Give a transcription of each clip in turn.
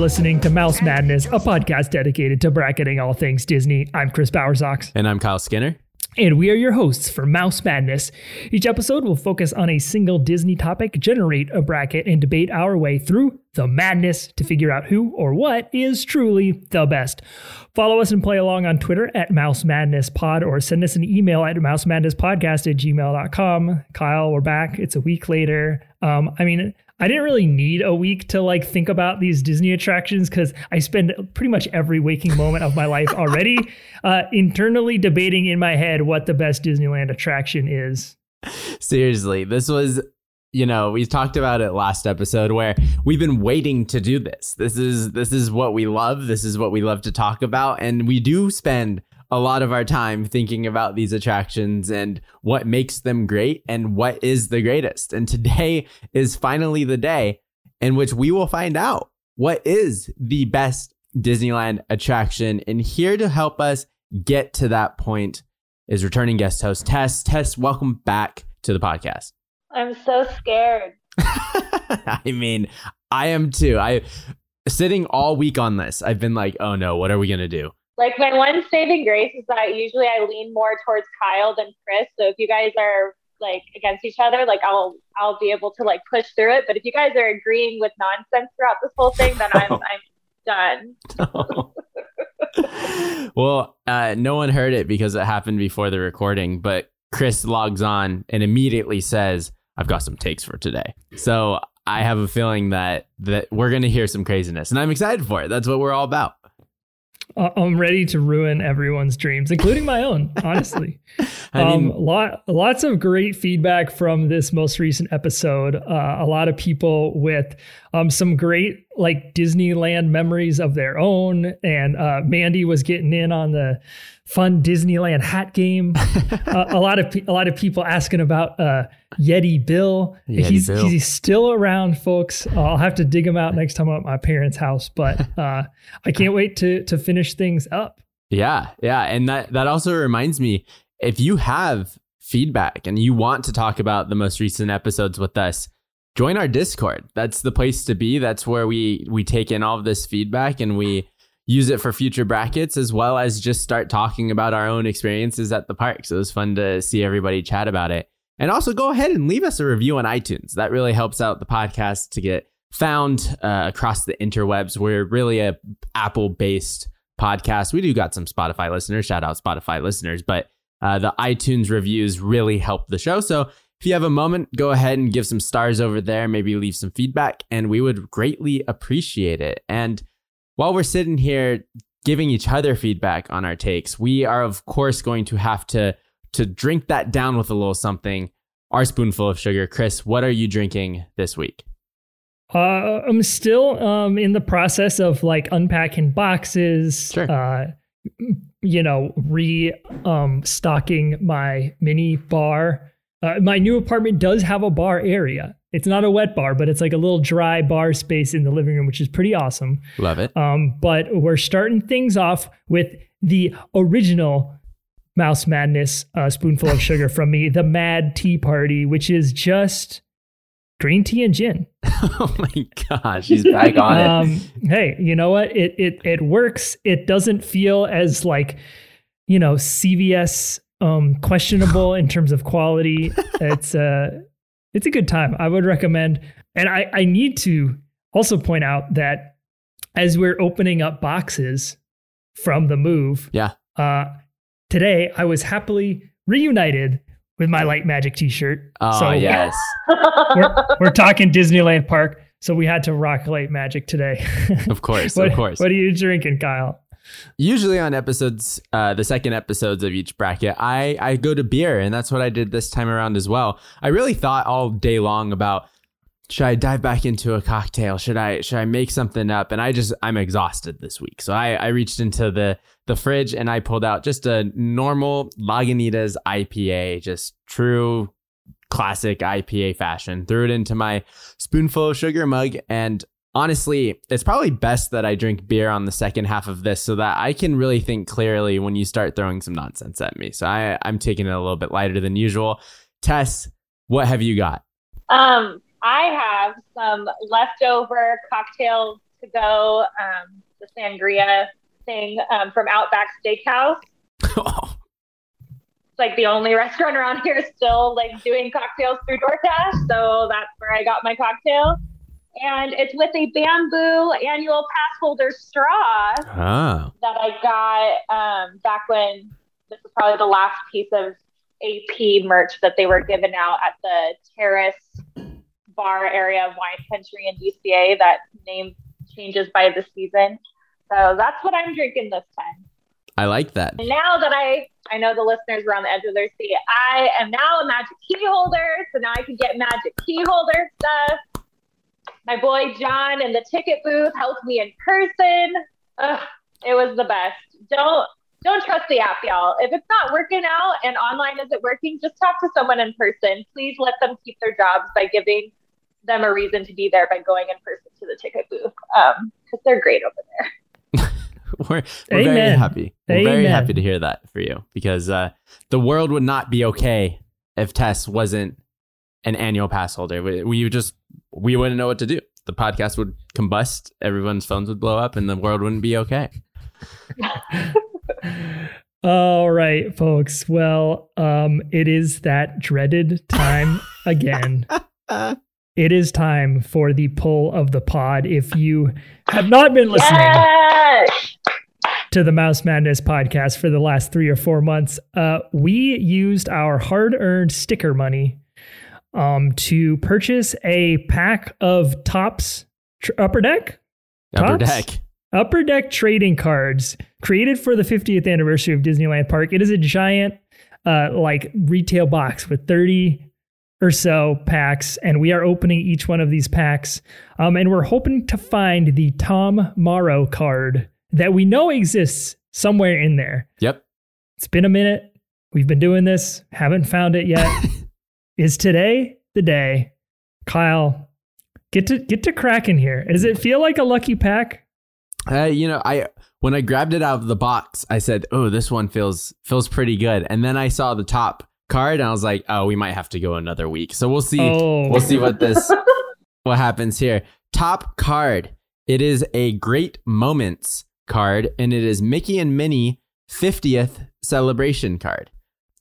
listening to Mouse Madness, a podcast dedicated to bracketing all things Disney. I'm Chris Bowersox, And I'm Kyle Skinner. and we are your hosts for Mouse Madness. Each episode will focus on a single Disney topic, generate a bracket, and debate our way through the madness to figure out who or what is truly the best. Follow us and play along on Twitter at Mouse Madness Pod or send us an email at mousemadnesspodcast at gmail.com. Kyle, we're back. It's a week later. Um, I mean, I didn't really need a week to like think about these Disney attractions because I spend pretty much every waking moment of my life already uh, internally debating in my head what the best Disneyland attraction is. Seriously, this was, you know, we talked about it last episode where we've been waiting to do this. This is this is what we love. This is what we love to talk about, and we do spend a lot of our time thinking about these attractions and what makes them great and what is the greatest. And today is finally the day in which we will find out what is the best Disneyland attraction. And here to help us get to that point is returning guest host Tess. Tess, welcome back to the podcast. I'm so scared. I mean, I am too. I sitting all week on this. I've been like, oh no, what are we gonna do? Like my one saving grace is that usually I lean more towards Kyle than Chris. So if you guys are like against each other, like I'll I'll be able to like push through it. But if you guys are agreeing with nonsense throughout this whole thing, then I'm I'm done. well, uh, no one heard it because it happened before the recording, but Chris logs on and immediately says, I've got some takes for today. So I have a feeling that that we're gonna hear some craziness. And I'm excited for it. That's what we're all about. I'm ready to ruin everyone's dreams, including my own, honestly. I mean, um, lot, lots of great feedback from this most recent episode. Uh, a lot of people with um, some great like Disneyland memories of their own, and uh, Mandy was getting in on the fun Disneyland hat game. uh, a lot of pe- a lot of people asking about uh, Yeti Bill. Yeti he's Bill. he's still around, folks. I'll have to dig him out next time I'm at my parents' house, but uh, I can't wait to to finish things up. Yeah, yeah, and that that also reminds me if you have feedback and you want to talk about the most recent episodes with us, join our Discord. That's the place to be. That's where we we take in all of this feedback and we use it for future brackets as well as just start talking about our own experiences at the park. So it was fun to see everybody chat about it. And also go ahead and leave us a review on iTunes. That really helps out the podcast to get found uh, across the interwebs. We're really a Apple based podcast. We do got some Spotify listeners. Shout out Spotify listeners, but uh, the iTunes reviews really help the show. So if you have a moment, go ahead and give some stars over there. Maybe leave some feedback, and we would greatly appreciate it. And while we're sitting here giving each other feedback on our takes, we are of course going to have to to drink that down with a little something. Our spoonful of sugar. Chris, what are you drinking this week? Uh, I'm still um, in the process of like unpacking boxes. Sure. Uh, you know, re um, stocking my mini bar. Uh, my new apartment does have a bar area. It's not a wet bar, but it's like a little dry bar space in the living room, which is pretty awesome. Love it. Um, but we're starting things off with the original Mouse Madness uh, spoonful of sugar from me, the Mad Tea Party, which is just green tea and gin. oh my gosh, he's back on it. Um, hey, you know what? It it it works. It doesn't feel as like, you know, CVS um questionable in terms of quality. It's uh it's a good time. I would recommend. And I I need to also point out that as we're opening up boxes from the move, Yeah. uh today I was happily reunited with my light magic t-shirt. Oh So- yes. We're, we're talking Disneyland Park, so we had to rock light magic today. Of course, what, of course. What are you drinking, Kyle? Usually on episodes, uh, the second episodes of each bracket, I I go to beer, and that's what I did this time around as well. I really thought all day long about should I dive back into a cocktail? Should I should I make something up? And I just I'm exhausted this week, so I I reached into the the fridge and I pulled out just a normal Lagunitas IPA, just true classic IPA fashion. Threw it into my spoonful of sugar mug, and honestly, it's probably best that I drink beer on the second half of this so that I can really think clearly when you start throwing some nonsense at me. So I, I'm taking it a little bit lighter than usual. Tess, what have you got? Um, I have some leftover cocktails to go. Um, the sangria thing um, from Outback Steakhouse. It's like the only restaurant around here still like doing cocktails through DoorDash, so that's where I got my cocktail. And it's with a bamboo annual pass holder straw oh. that I got um, back when this was probably the last piece of AP merch that they were giving out at the Terrace bar area of wine country in DCA. That name changes by the season. So that's what I'm drinking this time. I like that. And now that I I know the listeners were on the edge of their seat, I am now a magic key holder. So now I can get magic key holder stuff. My boy John in the ticket booth helped me in person. Ugh, it was the best. Don't don't trust the app, y'all. If it's not working out and online isn't working, just talk to someone in person. Please let them keep their jobs by giving them a reason to be there by going in person to the ticket booth because um, they're great over there. we're, we're very happy. We're Amen. very happy to hear that for you because uh, the world would not be okay if Tess wasn't an annual pass holder. We, we just we wouldn't know what to do. The podcast would combust, everyone's phones would blow up, and the world wouldn't be okay. All right, folks. Well, um, it is that dreaded time again. it is time for the pull of the pod. If you have not been listening yes! to the Mouse Madness podcast for the last three or four months, uh, we used our hard earned sticker money um, to purchase a pack of Tops tr- upper deck. Upper deck. Upper deck trading cards created for the 50th anniversary of Disneyland Park. It is a giant, uh, like retail box with 30 or so packs, and we are opening each one of these packs. Um, and we're hoping to find the Tom Morrow card that we know exists somewhere in there. Yep. It's been a minute. We've been doing this, haven't found it yet. Is today the day? Kyle, get to get to cracking here. Does it feel like a lucky pack? Uh, you know, I when I grabbed it out of the box, I said, "Oh, this one feels feels pretty good." And then I saw the top card, and I was like, "Oh, we might have to go another week." So we'll see. Oh. We'll see what this what happens here. Top card. It is a great moments card, and it is Mickey and Minnie 50th celebration card.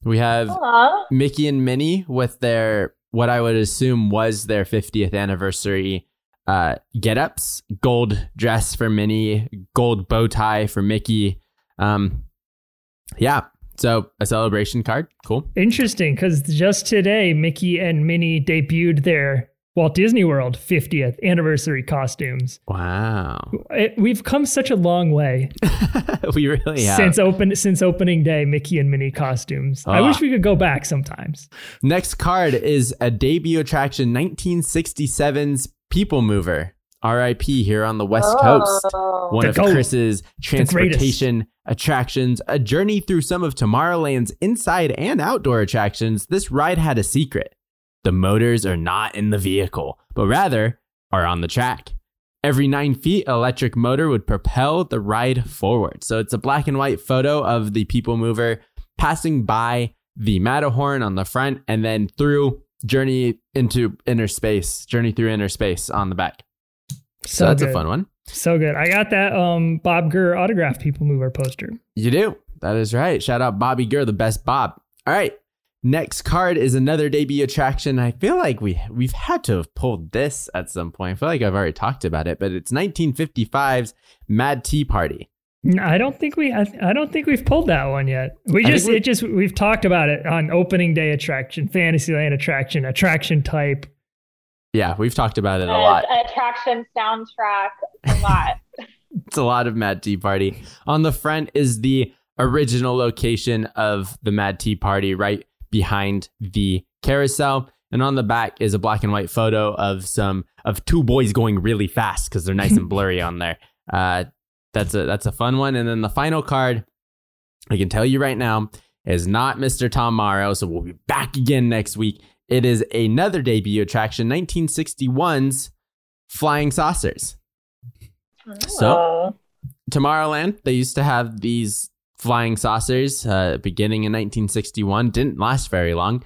We have Aww. Mickey and Minnie with their what I would assume was their 50th anniversary uh, get ups gold dress for Minnie, gold bow tie for Mickey. Um, yeah, so a celebration card. Cool. Interesting because just today, Mickey and Minnie debuted their Walt Disney World 50th anniversary costumes. Wow. It, we've come such a long way. we really have. Since open since opening day, Mickey and Minnie costumes. Oh. I ah. wish we could go back sometimes. Next card is a debut attraction 1967's People Mover. RIP here on the West oh. Coast. One the of goat. Chris's transportation attractions, a journey through some of Tomorrowland's inside and outdoor attractions. This ride had a secret. The motors are not in the vehicle, but rather are on the track. Every nine feet, electric motor would propel the ride forward. So it's a black and white photo of the people mover passing by the Matterhorn on the front and then through journey into inner space, journey through inner space on the back. So, so that's good. a fun one. So good. I got that um, Bob Gurr autograph people mover poster. You do. That is right. Shout out Bobby Gurr, the best Bob. All right. Next card is another debut attraction. I feel like we we've had to have pulled this at some point. I feel like I've already talked about it, but it's 1955's Mad Tea Party. I don't think we I, I don't think we've pulled that one yet. We just it just we've talked about it on opening day attraction, Fantasyland attraction, attraction type. Yeah, we've talked about it a lot. Attraction soundtrack a lot. it's a lot of Mad Tea Party. On the front is the original location of the Mad Tea Party, right behind the carousel. And on the back is a black and white photo of some of two boys going really fast because they're nice and blurry on there. Uh, that's a that's a fun one. And then the final card, I can tell you right now, is not Mr. Tom Morrow. So we'll be back again next week. It is another debut attraction, 1961's Flying Saucers. So Oh. Tomorrowland, they used to have these flying saucers uh, beginning in 1961, didn't last very long,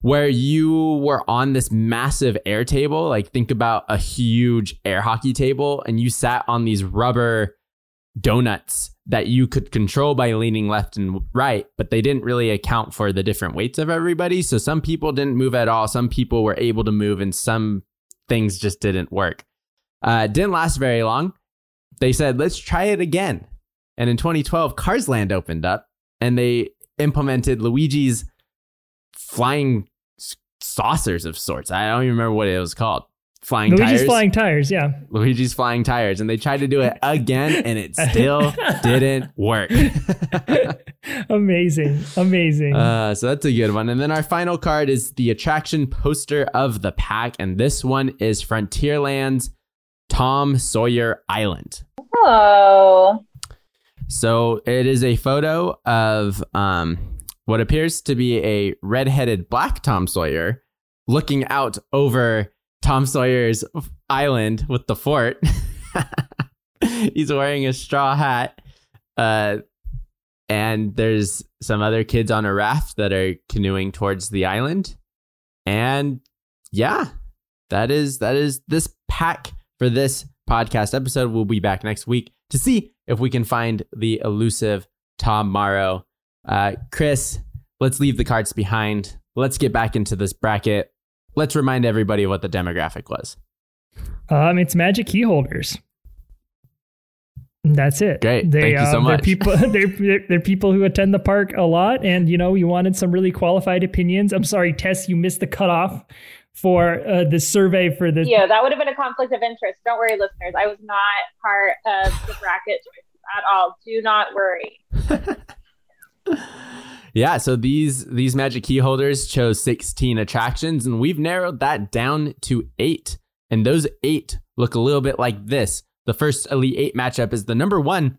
where you were on this massive air table. Like, think about a huge air hockey table, and you sat on these rubber donuts that you could control by leaning left and right, but they didn't really account for the different weights of everybody. So, some people didn't move at all, some people were able to move, and some things just didn't work. Uh, didn't last very long they said, let's try it again. And in 2012, Cars Land opened up and they implemented Luigi's flying saucers of sorts. I don't even remember what it was called. Flying Luigi's tires. flying tires, yeah. Luigi's flying tires. And they tried to do it again and it still didn't work. amazing, amazing. Uh, so that's a good one. And then our final card is the attraction poster of the pack. And this one is Frontierland's Tom Sawyer Island. Oh. So it is a photo of um, what appears to be a redheaded black Tom Sawyer looking out over Tom Sawyer's island with the fort. He's wearing a straw hat. Uh, and there's some other kids on a raft that are canoeing towards the island. And yeah, that is that is this pack for this podcast episode. We'll be back next week to see if we can find the elusive Tom Morrow. Uh, Chris, let's leave the cards behind. Let's get back into this bracket. Let's remind everybody what the demographic was. Um, it's magic key holders. That's it. Great. They, Thank you so um, They're people, they're, they're people who attend the park a lot, and you know, you wanted some really qualified opinions. I'm sorry, Tess, you missed the cutoff for uh, the survey for the. Yeah, that would have been a conflict of interest. Don't worry, listeners. I was not part of the bracket choices at all. Do not worry. Yeah, so these these magic key holders chose 16 attractions and we've narrowed that down to 8. And those 8 look a little bit like this. The first Elite 8 matchup is the number 1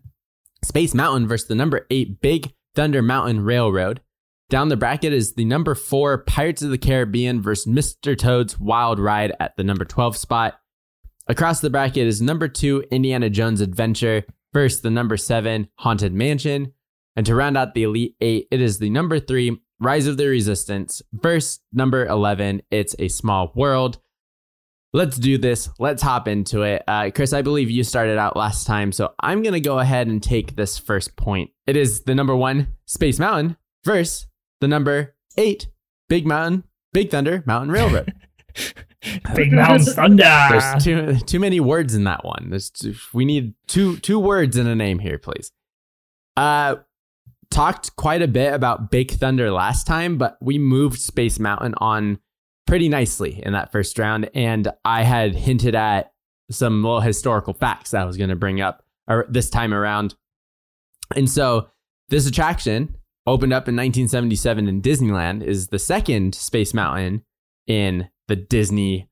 Space Mountain versus the number 8 Big Thunder Mountain Railroad. Down the bracket is the number 4 Pirates of the Caribbean versus Mr. Toad's Wild Ride at the number 12 spot. Across the bracket is number 2 Indiana Jones Adventure versus the number 7 Haunted Mansion. And to round out the Elite Eight, it is the number three, Rise of the Resistance, verse number 11, It's a Small World. Let's do this. Let's hop into it. Uh, Chris, I believe you started out last time, so I'm going to go ahead and take this first point. It is the number one, Space Mountain, verse the number eight, Big Mountain, Big Thunder Mountain Railroad. Big Mountain Thunder. There's too too many words in that one. There's too, we need two two words in a name here, please. Uh talked quite a bit about Big Thunder last time, but we moved Space Mountain on pretty nicely in that first round and I had hinted at some little historical facts that I was going to bring up or this time around. And so this attraction opened up in 1977 in Disneyland is the second Space Mountain in the Disney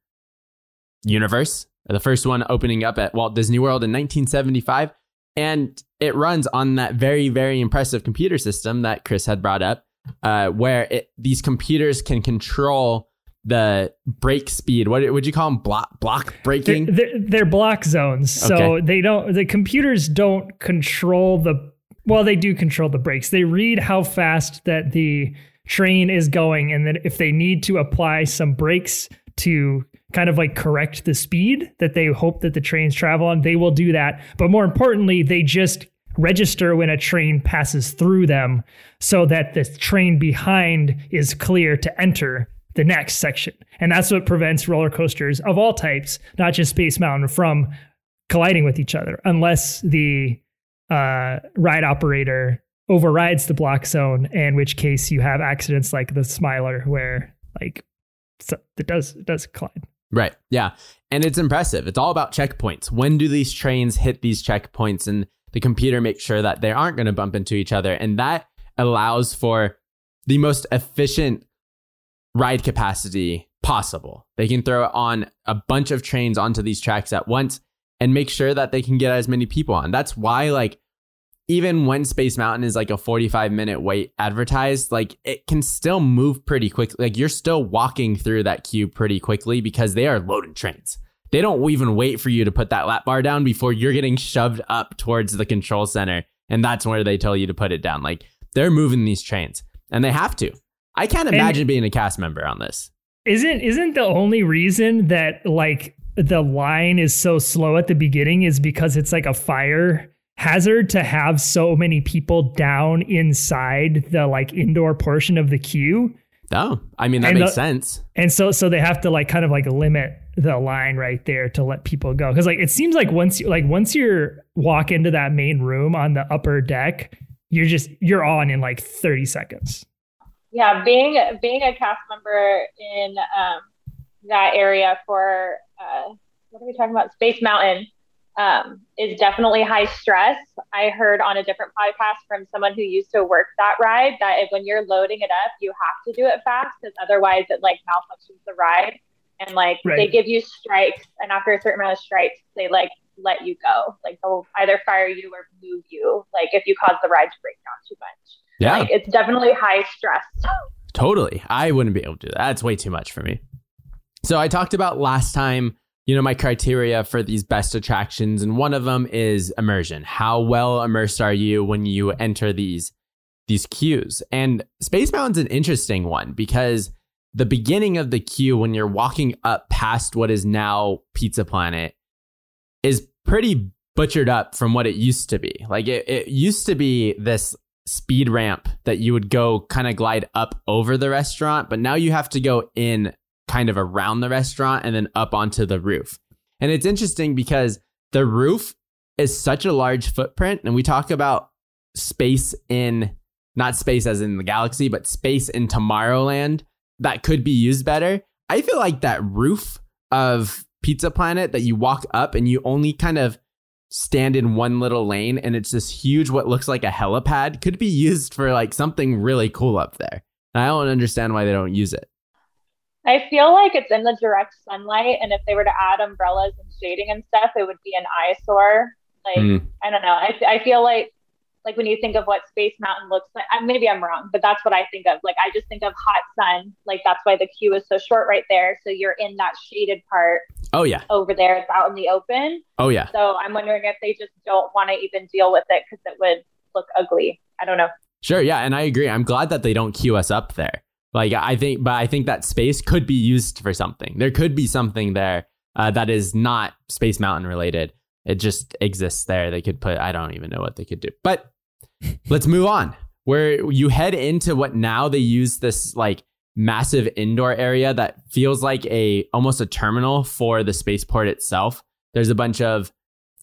universe. The first one opening up at Walt Disney World in 1975. And it runs on that very, very impressive computer system that Chris had brought up, uh, where it, these computers can control the break speed. What would you call them? Block, block They're, breaking? they're, they're block zones, so Okay. they don't. The computers don't control the. Well, they do control the brakes. They read how fast that the train is going, and then if they need to apply some brakes to kind of like correct the speed that they hope that the trains travel on, they will do that. But more importantly, they just register when a train passes through them so that the train behind is clear to enter the next section. And that's what prevents roller coasters of all types, not just Space Mountain, from colliding with each other unless the uh, ride operator overrides the block zone, in which case you have accidents like the Smiler where like so it does it does collide. Right. Yeah. And it's impressive. It's all about checkpoints. When do these trains hit these checkpoints? And the computer makes sure that they aren't going to bump into each other. And that allows for the most efficient ride capacity possible. They can throw on a bunch of trains onto these tracks at once and make sure that they can get as many people on. That's why, like, even when Space Mountain is like a 45 minute wait advertised, like it can still move pretty quickly. Like you're still walking through that queue pretty quickly because they are loading trains. They don't even wait for you to put that lap bar down before you're getting shoved up towards the control center. And that's where they tell you to put it down. Like they're moving these trains and they have to. I can't imagine and being a cast member on this. Isn't isn't the only reason that like the line is so slow at the beginning is because it's like a fire hazard to have so many people down inside the like indoor portion of the queue. Oh, I mean that and makes the, sense. And so so they have to like kind of like limit the line right there to let people go because like it seems like once you like once you're walk into that main room on the upper deck, you're just you're on in like 30 seconds. Yeah, being being a cast member in um, that area for uh, what are we talking about? Space Mountain um, is definitely high stress. I heard on a different podcast from someone who used to work that ride that if, when you're loading it up, you have to do it fast because otherwise it like malfunctions the ride. And like right. they give you strikes, and after a certain amount of strikes, they like let you go. Like they'll either fire you or move you. Like if you cause the ride to break down too much. Yeah, like, it's definitely high stress. totally, I wouldn't be able to do that. That's way too much for me. So I talked about last time you know, my criteria for these best attractions. And one of them is immersion. How well immersed are you when you enter these, these queues? And Space Mountain's an interesting one because the beginning of the queue, when you're walking up past what is now Pizza Planet, is pretty butchered up from what it used to be. Like it, it used to be this speed ramp that you would go kind of glide up over the restaurant, but now you have to go in kind of around the restaurant and then up onto the roof. And it's interesting because the roof is such a large footprint. And we talk about space in, not space as in the galaxy, but space in Tomorrowland that could be used better. I feel like that roof of Pizza Planet that you walk up and you only kind of stand in one little lane and it's this huge, what looks like a helipad could be used for like something really cool up there. And I don't understand why they don't use it. I feel like it's in the direct sunlight, and if they were to add umbrellas and shading and stuff, it would be an eyesore. Like mm. I don't know. I I feel like like when you think of what Space Mountain looks like, maybe I'm wrong, but that's what I think of. Like I just think of hot sun. Like that's why the queue is so short right there. So you're in that shaded part. Oh yeah. Over there, it's out in the open. Oh yeah. So I'm wondering if they just don't want to even deal with it because it would look ugly. I don't know. Sure. Yeah, and I agree. I'm glad that they don't queue us up there. Like I think, but I think that space could be used for something. There could be something there uh, that is not Space Mountain related. It just exists there. They could put. I don't even know what they could do. But let's move on. Where you head into what now they use this like massive indoor area that feels like a almost a terminal for the spaceport itself. There's a bunch of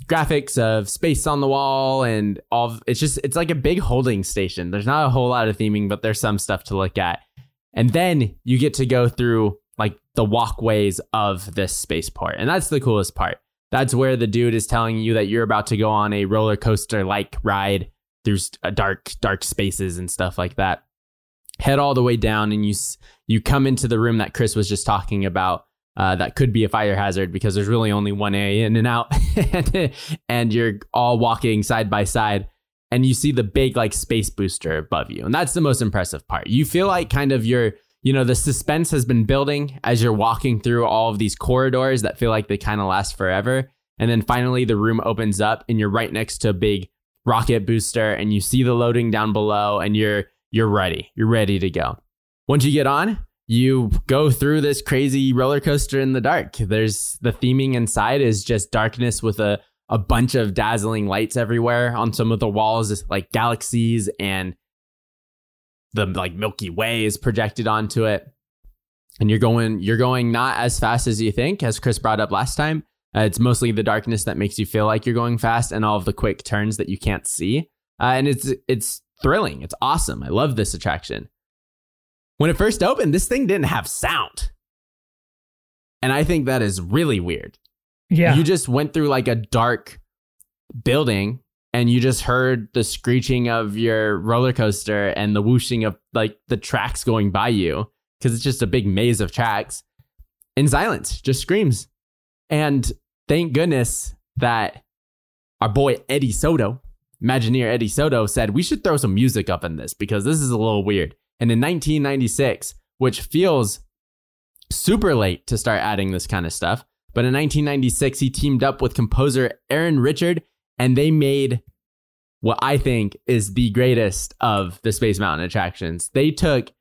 graphics of space on the wall and all it's just it's like a big holding station. There's not a whole lot of theming, but there's some stuff to look at. And then you get to go through like the walkways of this spaceport. And that's the coolest part. That's where the dude is telling you that you're about to go on a roller coaster like ride through uh, dark dark spaces and stuff like that. Head all the way down and you you come into the room that Chris was just talking about. Uh, that could be a fire hazard because there's really only one A in and out, and you're all walking side by side and you see the big like space booster above you. And that's the most impressive part. You feel like kind of your, you know, the suspense has been building as you're walking through all of these corridors that feel like they kind of last forever. And then finally the room opens up and you're right next to a big rocket booster and you see the loading down below and you're you're ready. You're ready to go. Once you get on, you go through this crazy roller coaster in the dark. There's the theming inside is just darkness with a a bunch of dazzling lights everywhere on some of the walls, like galaxies and the like Milky Way is projected onto it. And you're going, you're going not as fast as you think, as Chris brought up last time. Uh, it's mostly the darkness that makes you feel like you're going fast, and all of the quick turns that you can't see. Uh, and it's it's thrilling. It's awesome. I love this attraction. When it first opened, this thing didn't have sound, and I think that is really weird. Yeah. You just went through like a dark building and you just heard the screeching of your roller coaster and the whooshing of like the tracks going by you because it's just a big maze of tracks in silence, just screams. And thank goodness that our boy Eddie Sotto, Imagineer Eddie Sotto, said we should throw some music up in this because this is a little weird. And in 1996, which feels super late to start adding this kind of stuff, But in 1996, he teamed up with composer Aaron Richard and they made what I think is the greatest of the Space Mountain attractions. They took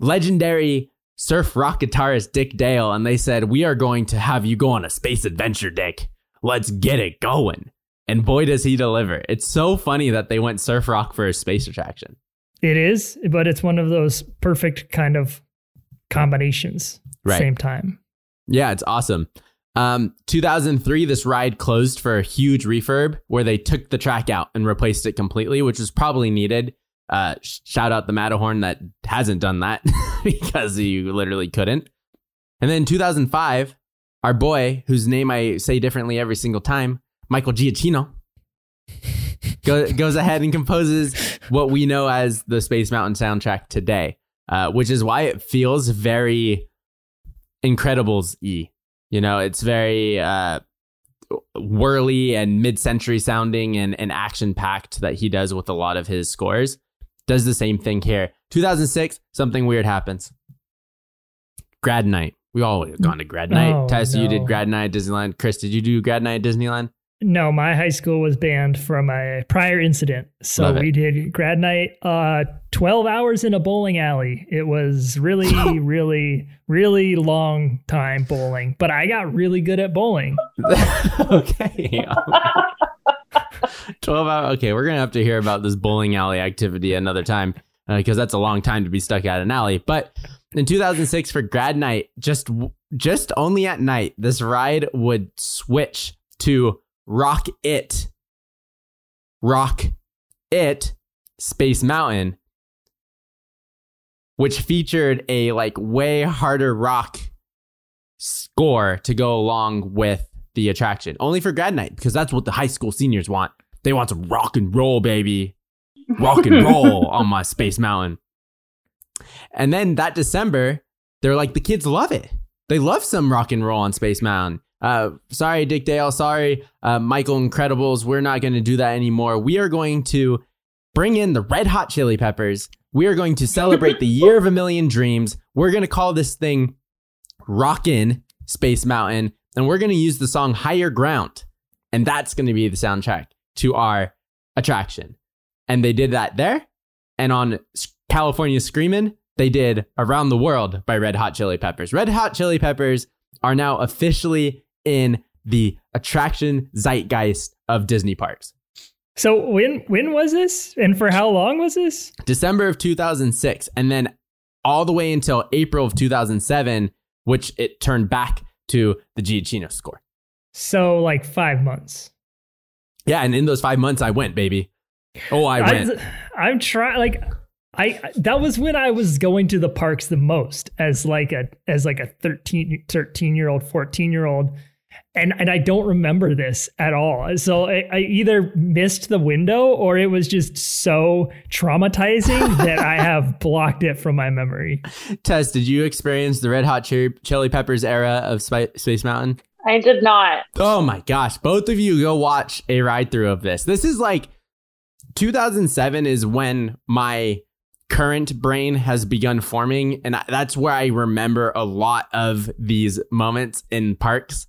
legendary surf rock guitarist Dick Dale and they said, We are going to have you go on a space adventure, Dick. Let's get it going. And boy, does he deliver. It's so funny that they went surf rock for a space attraction. It is, but it's one of those perfect kind of combinations. Right. Same time. Yeah, it's awesome. Um, 2003, this ride closed for a huge refurb where they took the track out and replaced it completely, which was probably needed. Uh, shout out the Matterhorn that hasn't done that because you literally couldn't. And then 2005, our boy, whose name I say differently every single time, Michael Giacchino, go, goes ahead and composes what we know as the Space Mountain soundtrack today, uh, which is why it feels very Incredibles y. You know, it's very uh, whirly and mid century sounding and, and action packed that he does with a lot of his scores. Does the same thing here. 2006, something weird happens. Grad night. We all have gone to grad night. Oh, Tess, you did grad night at Disneyland. Chris, did you do grad night at Disneyland? No, my high school was banned from a prior incident. So we did grad night, uh, 12 hours in a bowling alley. It was really, really, really long time bowling, but I got really good at bowling. okay. 12 hour. Okay, we're going to have to hear about this bowling alley activity another time because that's a long time to be stuck at an alley. But in 2006 for grad night, just just only at night, this ride would switch to Rock It. Rock It Space Mountain which featured a like way harder rock score to go along with the attraction. Only for grad night because that's what the high school seniors want. They want some rock and roll, baby. Rock and roll on my Space Mountain. And then that December, they're like the kids love it. They love some rock and roll on Space Mountain. Uh, sorry, Dick Dale. Sorry, uh, Michael Incredibles. We're not going to do that anymore. We are going to bring in the Red Hot Chili Peppers. We are going to celebrate the year of a million dreams. We're going to call this thing Rockin' Space Mountain, and we're going to use the song Higher Ground. And that's going to be the soundtrack to our attraction. And they did that there. And on California Screamin', they did Around the World by Red Hot Chili Peppers. Red Hot Chili Peppers are now officially in the attraction zeitgeist of Disney parks. So when when was this, and for how long was this? December of 2006, and then all the way until April of 2007, which it turned back to the Giacchino score. So like five months. Yeah, and in those five months, I went, baby. Oh, I went. I, am trying like I that was when I was going to the parks the most as like a as like a 13 13 year old 14 year old and and I don't remember this at all. So I, I either missed the window or it was just so traumatizing that I have blocked it from my memory. Tess, did you experience the Red Hot Chili, Chili Peppers era of Spi- Space Mountain? I did not. Oh my gosh, both of you go watch a ride through of this. This is like 2007 is when my current brain has begun forming and that's where I remember a lot of these moments in parks.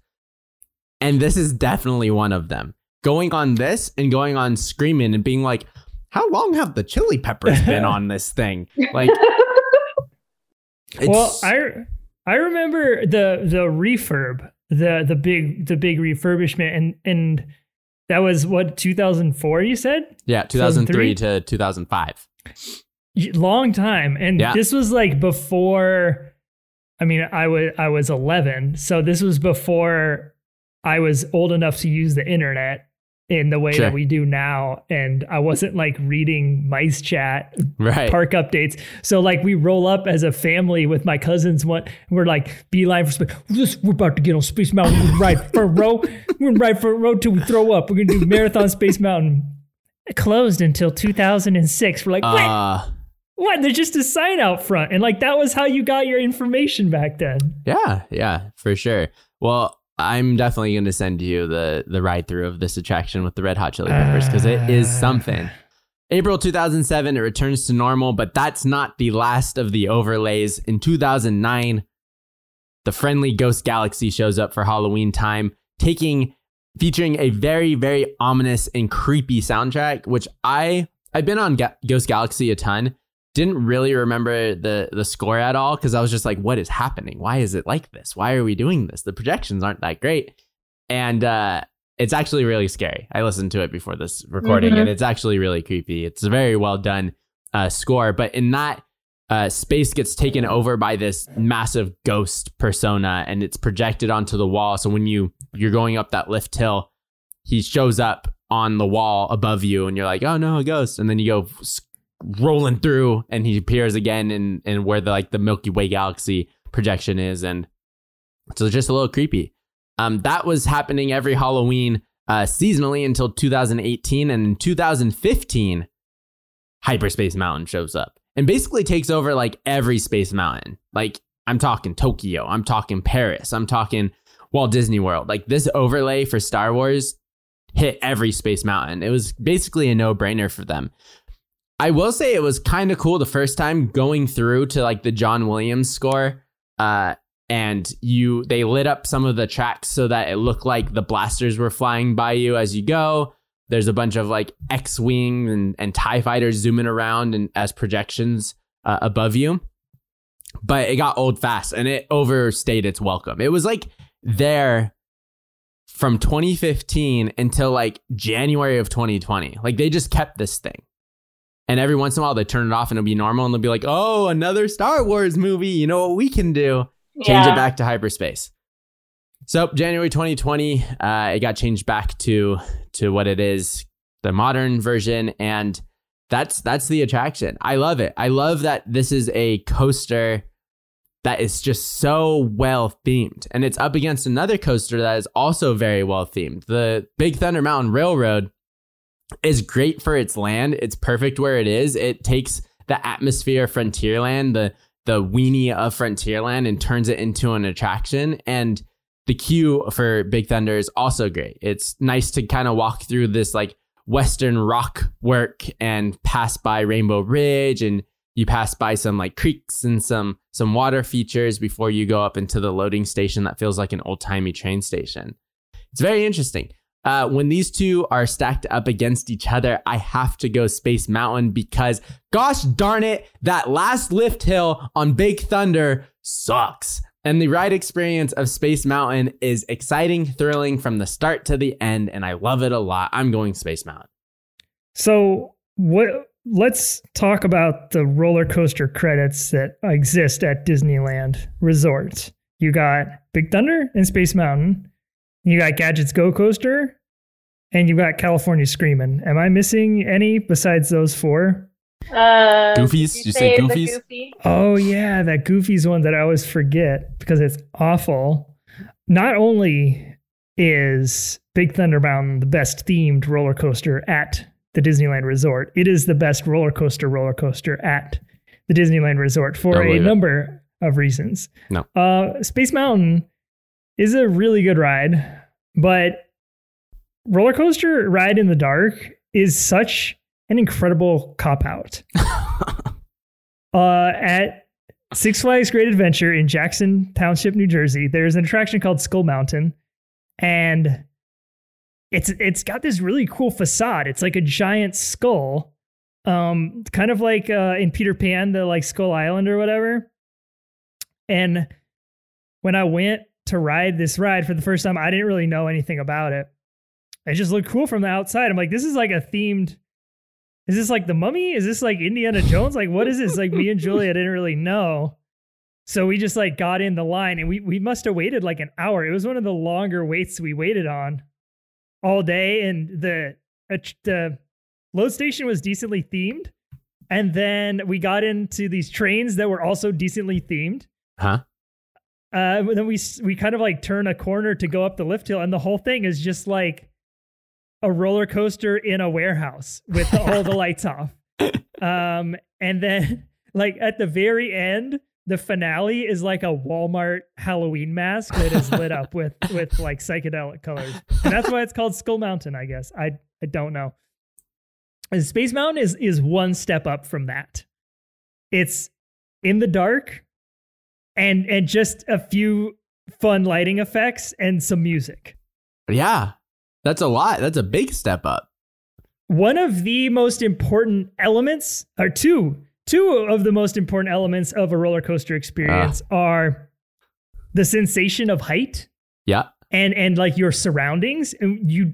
And this is definitely one of them. Going on this and going on screaming and being like, how long have the chili peppers been on this thing? Like well, I I remember the the refurb, the the big the big refurbishment and and that was what 2004 you said? yeah, 2003 2003? to 2005. Long time and Yeah. this was like before i mean i was i was 11 so this was before i was old enough to use the internet in the way Sure. that we do now and i wasn't like reading MiceChat Right. park updates so like we roll up as a family with my cousins one we're like beeline for space this, we're about to get on space mountain we're gonna ride for a row we're gonna ride for a row till we throw up we're gonna do marathon space mountain closed until 2006 we're like what uh what? There's just a sign out front. And like that was how you got your information back then. Yeah, yeah, for sure. Well, I'm definitely going to send you the the ride through of this attraction with the Red Hot Chili Peppers because it is Ah. something. April 2007, it returns to normal, but that's not the last of the overlays. In 2009, the friendly Ghost Galaxy shows up for Halloween time, taking featuring a very very ominous and creepy soundtrack, which I I've been on Ga- Ghost Galaxy a ton. Didn't really remember the the score at all because I was just like, what is happening? Why is it like this? Why are we doing this? The projections aren't that great, and uh, it's actually really scary. I listened to it before this recording, Mhm. and it's actually really creepy. It's a very well done uh, score, but in that uh, space gets taken over by this massive ghost persona, and it's projected onto the wall. So when you you're going up that lift hill, he shows up on the wall above you, and you're like, "Oh no, a ghost!" And then you go rolling through, and he appears again in in where the like the Milky Way galaxy projection is, and so it's just a little creepy. Um, that was happening every Halloween uh, seasonally until 2018, and in 2015, Hyperspace Mountain shows up and basically takes over like every space mountain. Like I'm talking Tokyo, I'm talking Paris, I'm talking Walt Disney World. Like this overlay for Star Wars hit every space mountain. It was basically a no-brainer for them. I will say it was kind of cool the first time going through to like the John Williams score. Uh, and you they lit up some of the tracks so that it looked like the blasters were flying by you as you go. There's a bunch of like X-wing and, and Tie fighters zooming around and as projections uh, above you. But it got old fast and it overstayed its welcome. It was like there from 2015 until like January of 2020. Like they just kept this thing. And every once in a while they turn it off and it'll be normal and they'll be like, "Oh, another Star Wars movie. You know what we can do?" change Yeah. it back to hyperspace. So January 2020, uh, it got changed back to to what it is, the modern version, and that's that's the attraction. I love it. I love that this is a coaster that is just so well themed, and it's up against another coaster that is also very well themed. The Big Thunder Mountain Railroad is great for its land. It's perfect where it is. It takes the atmosphere of Frontierland, the the weenie of Frontierland, and turns it into an attraction. And the queue for Big Thunder is also great. It's nice to kind of walk through this like Western rock work and pass by Rainbow Ridge and you pass by some like creeks and some some water features before you go up into the loading station that feels like an old-timey train station. It's very interesting. Uh, when these two are stacked up against each other, I have to go Space Mountain because, gosh darn it, that last lift hill on Big Thunder sucks. And the ride experience of Space Mountain is exciting, thrilling from the start to the end, and I love it a lot. I'm going Space Mountain. So what? Let's talk about the roller coaster credits that exist at Disneyland Resort. You got Big Thunder and Space Mountain. You got Gadgets Go Coaster, and you got California Screaming. Am I missing any besides those four? Uh, Goofies? did You say the Goofies? Goofy? Oh yeah, that Goofy's one that I always forget because it's awful. Not only is Big Thunder Mountain the best themed roller coaster at the Disneyland Resort, it is the best roller coaster roller coaster at the Disneyland Resort for Don't a believe it. number of reasons. No. Uh, Space Mountain is a really good ride, but roller coaster ride in the dark is such an incredible cop out. uh, at Six Flags Great Adventure in Jackson Township, New Jersey, there's an attraction called Skull Mountain, and it's it's got this really cool facade. It's like a giant skull, um, kind of like uh, in Peter Pan, the like Skull Island or whatever. And when I went to ride this ride for the first time, I didn't really know anything about it. It just looked cool from the outside. I'm like, this is like a themed. Is this like the mummy? Is this like Indiana Jones? Like, what is this? Like me and Julia didn't really know. So we just like got in the line and we we must have waited like an hour. It was one of the longer waits we waited on all day. And the uh, the load station was decently themed. And then we got into these trains that were also decently themed. Huh? Uh, but then we we kind of like turn a corner to go up the lift hill, and the whole thing is just like a roller coaster in a warehouse with all the lights off. Um, and then like at the very end, the finale is like a Walmart Halloween mask that is lit up with with like psychedelic colors, and that's why it's called Skull Mountain. I guess I I don't know. And Space Mountain is is one step up from that. It's in the dark and and just a few fun lighting effects and some music. Yeah. That's a lot. That's a big step up. One of the most important elements, or two, two of the most important elements of a roller coaster experience Ah. are the sensation of height Yeah. and and like your surroundings. And you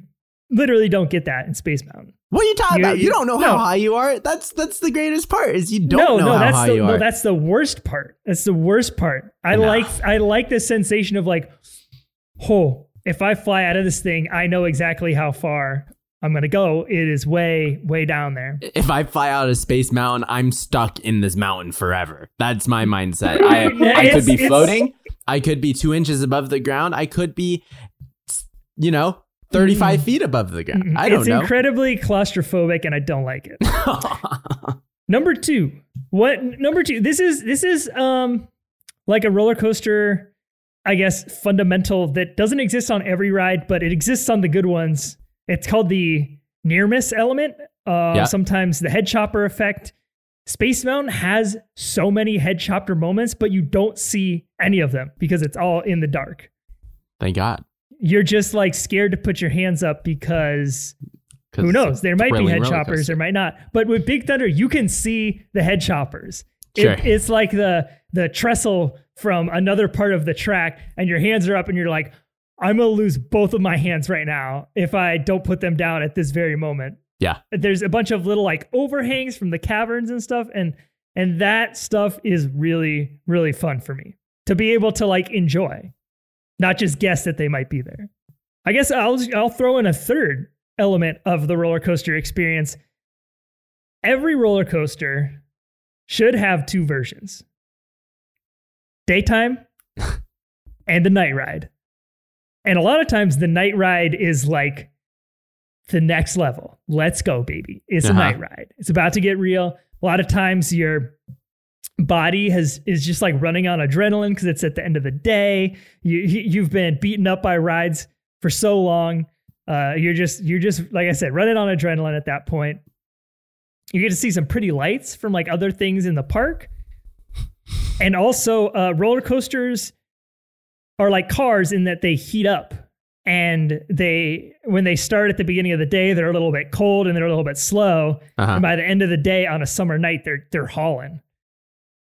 literally don't get that in Space Mountain. What are you talking You- about? You don't know no. how high you are. That's that's the greatest part is you don't no, know no, how that's high the you are. no, that's the worst part. That's the worst part. I No. like I like the sensation of like, oh, if I fly out of this thing, I know exactly how far I'm gonna go. It is way, way down there. if I fly out of Space Mountain, I'm stuck in this mountain forever. That's my mindset. I, I could be floating. I could be two inches above the ground. I could be, you know, 35 feet above the ground. I don't it's know. incredibly claustrophobic, and I don't like it. Number two. What number two? This is this is um like a roller coaster, I guess, fundamental that doesn't exist on every ride, but it exists on the good ones. It's called the near miss element. Uh, Yeah. Sometimes the head chopper effect. Space Mountain has so many head chopper moments, but you don't see any of them because it's all in the dark. Thank God. You're just like scared to put your hands up because who knows? There might be head choppers, there might not. But with Big Thunder, you can see the head choppers. It- it's like the the trestle from another part of the track, and your hands are up, and you're like, I'm gonna lose both of my hands right now if I don't put them down at this very moment. Yeah. There's a bunch of little like overhangs from the caverns and stuff, and and that stuff is really really fun for me to be able to like enjoy, not just guess that they might be there. I guess I'll I'll throw in a third element of the roller coaster experience. Every roller coaster should have two versions. Daytime and the night ride. And a lot of times the night ride is like the next level. Let's go, baby. It's Uh-huh. a night ride. It's about to get real. A lot of times your body has is just like running on adrenaline because it's at the end of the day. You you- you've been beaten up by rides for so long. Uh, you're just you're just like I said, running on adrenaline at that point. You get to see some pretty lights from like other things in the park, and also uh, roller coasters are like cars in that they heat up and they when they start at the beginning of the day they're a little bit cold and they're a little bit slow Uh-huh. and by the end of the day on a summer night they're they're hauling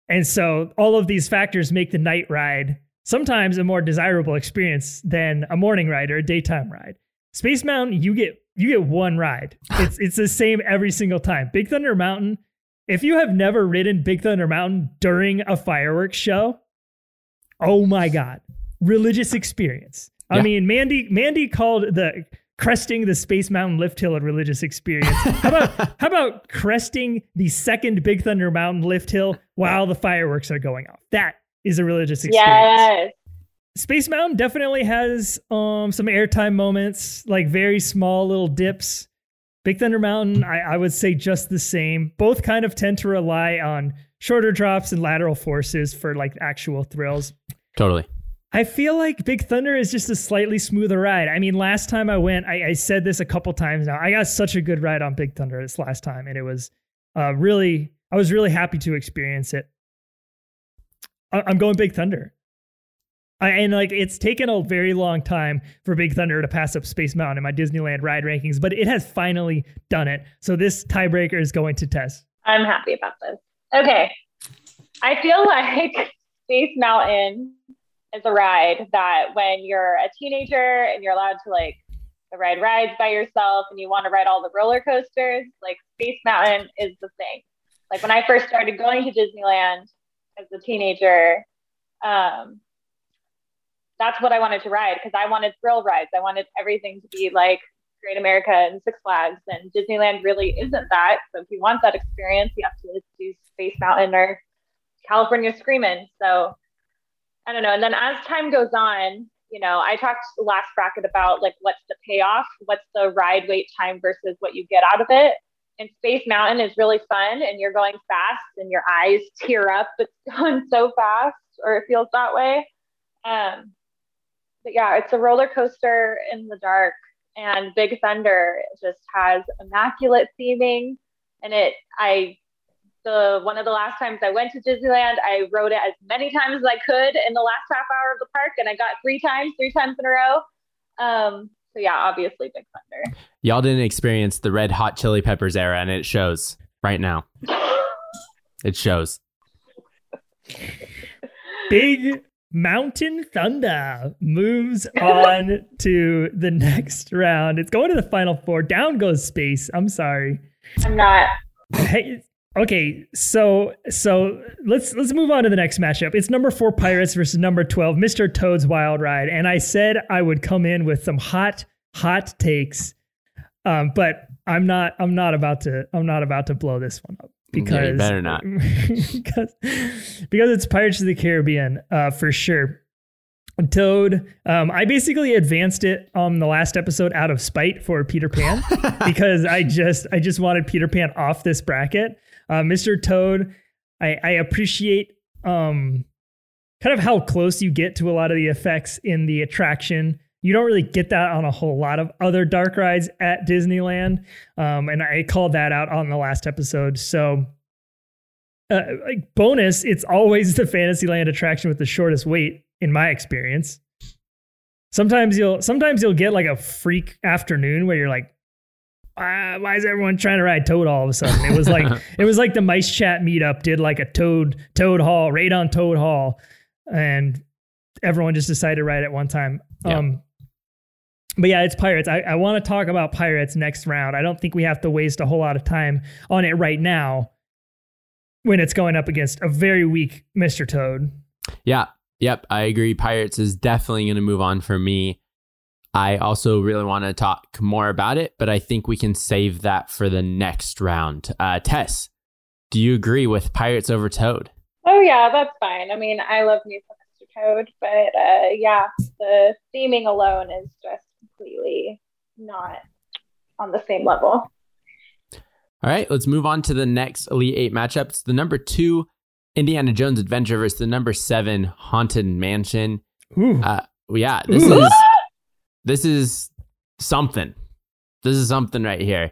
and so all of these factors make the night ride sometimes a more desirable experience than a morning ride or a daytime ride. Space mountain you get you get one ride. It's it's the same every single time. Big thunder mountain if you have never ridden big thunder mountain during a fireworks show oh my god. Religious experience. I Yeah. mean mandy mandy called the cresting the space mountain lift hill a religious experience how about how about cresting the second big thunder mountain lift hill while the fireworks are going off that is a religious experience Yes. Space Mountain definitely has um some airtime moments, like very small little dips. Big Thunder Mountain, I, I would say just the same. Both kind of tend to rely on shorter drops and lateral forces for like actual thrills. Totally. I feel like Big Thunder is just a slightly smoother ride. I mean, last time I went, I, I said this a couple times now. I got such a good ride on Big Thunder this last time, and it was uh, really, I was really happy to experience it. I, I'm going Big Thunder. I, and like it's taken a very long time for Big Thunder to pass up Space Mountain in my Disneyland ride rankings, but it has finally done it. So this tiebreaker is going to Tess. I'm happy about this. Okay. I feel like Space Mountain is a ride that when you're a teenager and you're allowed to like ride rides by yourself and you want to ride all the roller coasters, like Space Mountain is the thing. Like when I first started going to Disneyland as a teenager, um, that's what I wanted to ride because I wanted thrill rides. I wanted everything to be like Great America and Six Flags, and Disneyland really isn't that. So if you want that experience, you have to do Space Mountain or California Screamin'. So I don't know. And then as time goes on, you know, I talked last bracket about like what's the payoff, what's the ride wait time versus what you get out of it. And Space Mountain is really fun, and you're going fast, and your eyes tear up. It's going so fast, or it feels that way. Um, but yeah, it's a roller coaster in the dark, and Big Thunder just has immaculate theming, and it I the one of the last times I went to Disneyland, I rode it as many times as I could in the last half hour of the park, and I got three times, three times in a row. Um, so yeah, obviously Big Thunder. Y'all didn't experience the red hot chili peppers era, and it shows right now. It shows. Big Mountain Thunder moves on to the next round. It's going to the final four. Down goes Space. I'm sorry. I'm not. Hey, okay, so so let's let's move on to the next matchup. It's number four Pirates versus number twelve Mr. Toad's Wild Ride, and I said I would come in with some hot hot takes, um, but I'm not I'm not about to I'm not about to blow this one up because Yeah, you better not. because because it's Pirates of the Caribbean uh, for sure. Toad, um, I basically advanced it on the last episode out of spite for Peter Pan because I just I just wanted Peter Pan off this bracket. Uh, Mr. Toad, I, I appreciate um, kind of how close you get to a lot of the effects in the attraction. You don't really get that on a whole lot of other dark rides at Disneyland, um, and I called that out on the last episode. So, uh, like bonus, it's always the Fantasyland attraction with the shortest wait, in my experience. Sometimes you'll sometimes you'll get like a freak afternoon where you're like, uh, why is everyone trying to ride Toad all of a sudden? It was like it was like the MiceChat meetup did like a Toad Toad Hall, raid on Toad Hall, and everyone just decided to ride at one time. Yeah. Um, but yeah, it's Pirates. I, I want to talk about Pirates next round. I don't think we have to waste a whole lot of time on it right now when it's going up against a very weak Mr. Toad. Yeah. Yep. I agree. Pirates is definitely going to move on for me. I also really want to talk more about it, but I think we can save that for the next round. Uh, Tess, do you agree with Pirates over Toad? Oh yeah, that's fine. I mean, I love me some Mr. Toad, but uh, yeah, the theming alone is just completely not on the same level. All right, let's move on to the next Elite Eight matchup. It's the number two Indiana Jones Adventure versus the number seven Haunted Mansion. Ooh. Uh, yeah, this Ooh. is this is something. This is something right here.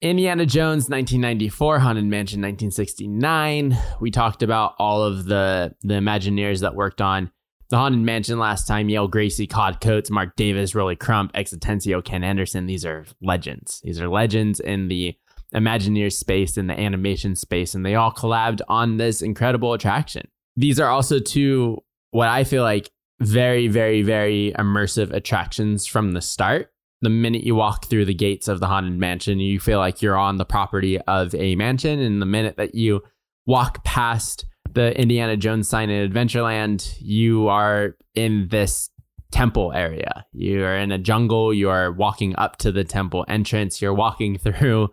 Indiana Jones 1994, Haunted Mansion 1969. We talked about all of the the Imagineers that worked on the Haunted Mansion last time. Yale Gracey, Cod Coats, Marc Davis, Rolly Crump, X Atencio, Ken Anderson. These are legends. These are legends in the Imagineer space, in the animation space, and they all collabed on this incredible attraction. These are also two what I feel like very, very, very immersive attractions from the start. The minute you walk through the gates of the Haunted Mansion, you feel like you're on the property of a mansion. And the minute that you walk past the Indiana Jones sign in Adventureland, you are in this temple area. You are in a jungle. You are walking up to the temple entrance. You're walking through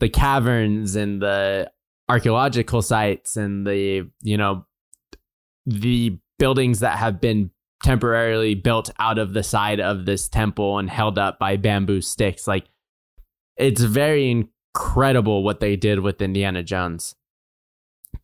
the caverns and the archaeological sites and the, you know, the buildings that have been temporarily built out of the side of this temple and held up by bamboo sticks. Like, it's very incredible what they did with Indiana Jones.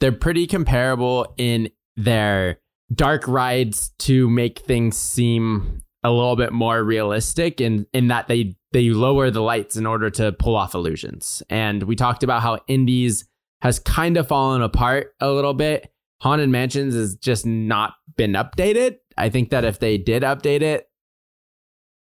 They're pretty comparable in their dark rides to make things seem a little bit more realistic in, in that they they lower the lights in order to pull off illusions. And we talked about how Indies has kind of fallen apart a little bit. Haunted Mansions has just not been updated. I think that if they did update it,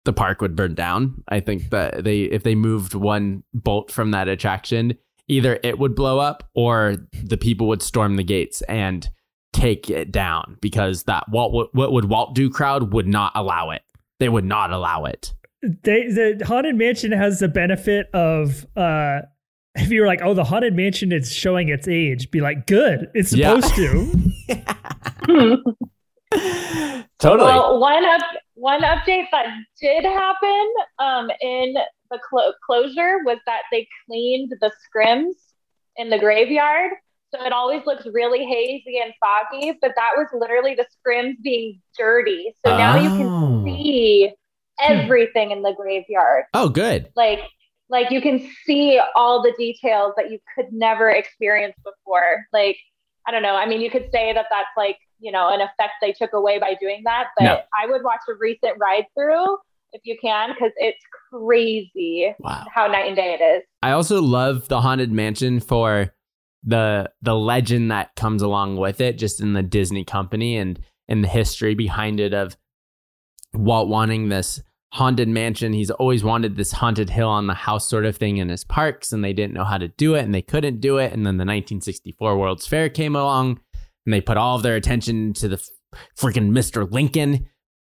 the park would burn down. I think that they if they moved one bolt from that attraction, either it would blow up or the people would storm the gates and take it down because that Walt what would Walt do crowd would not allow it. They would not allow it. they the haunted mansion has the benefit of uh if you were like oh the haunted mansion is showing its age be like good it's Yeah. supposed to Totally. Well, one up one update that did happen um, in the clo- closure was that they cleaned the scrims in the graveyard. So it always looks really hazy and foggy, but that was literally the scrims being dirty. So now you Oh. can see everything in the graveyard. oh, good. Like like you can see all the details that you could never experience before. Like I don't know. I mean, you could say that that's like you know an effect they took away by doing that, but No. I would watch a recent ride through if you can because it's crazy Wow. how night and day it is. I also love the Haunted Mansion for the the legend that comes along with it, just in the Disney company and in the history behind it of Walt wanting this haunted mansion. He's always wanted this haunted hill on the house sort of thing in his parks, and they didn't know how to do it and they couldn't do it. And then the 1964 World's Fair came along and they put all of their attention to the freaking Mr. Lincoln.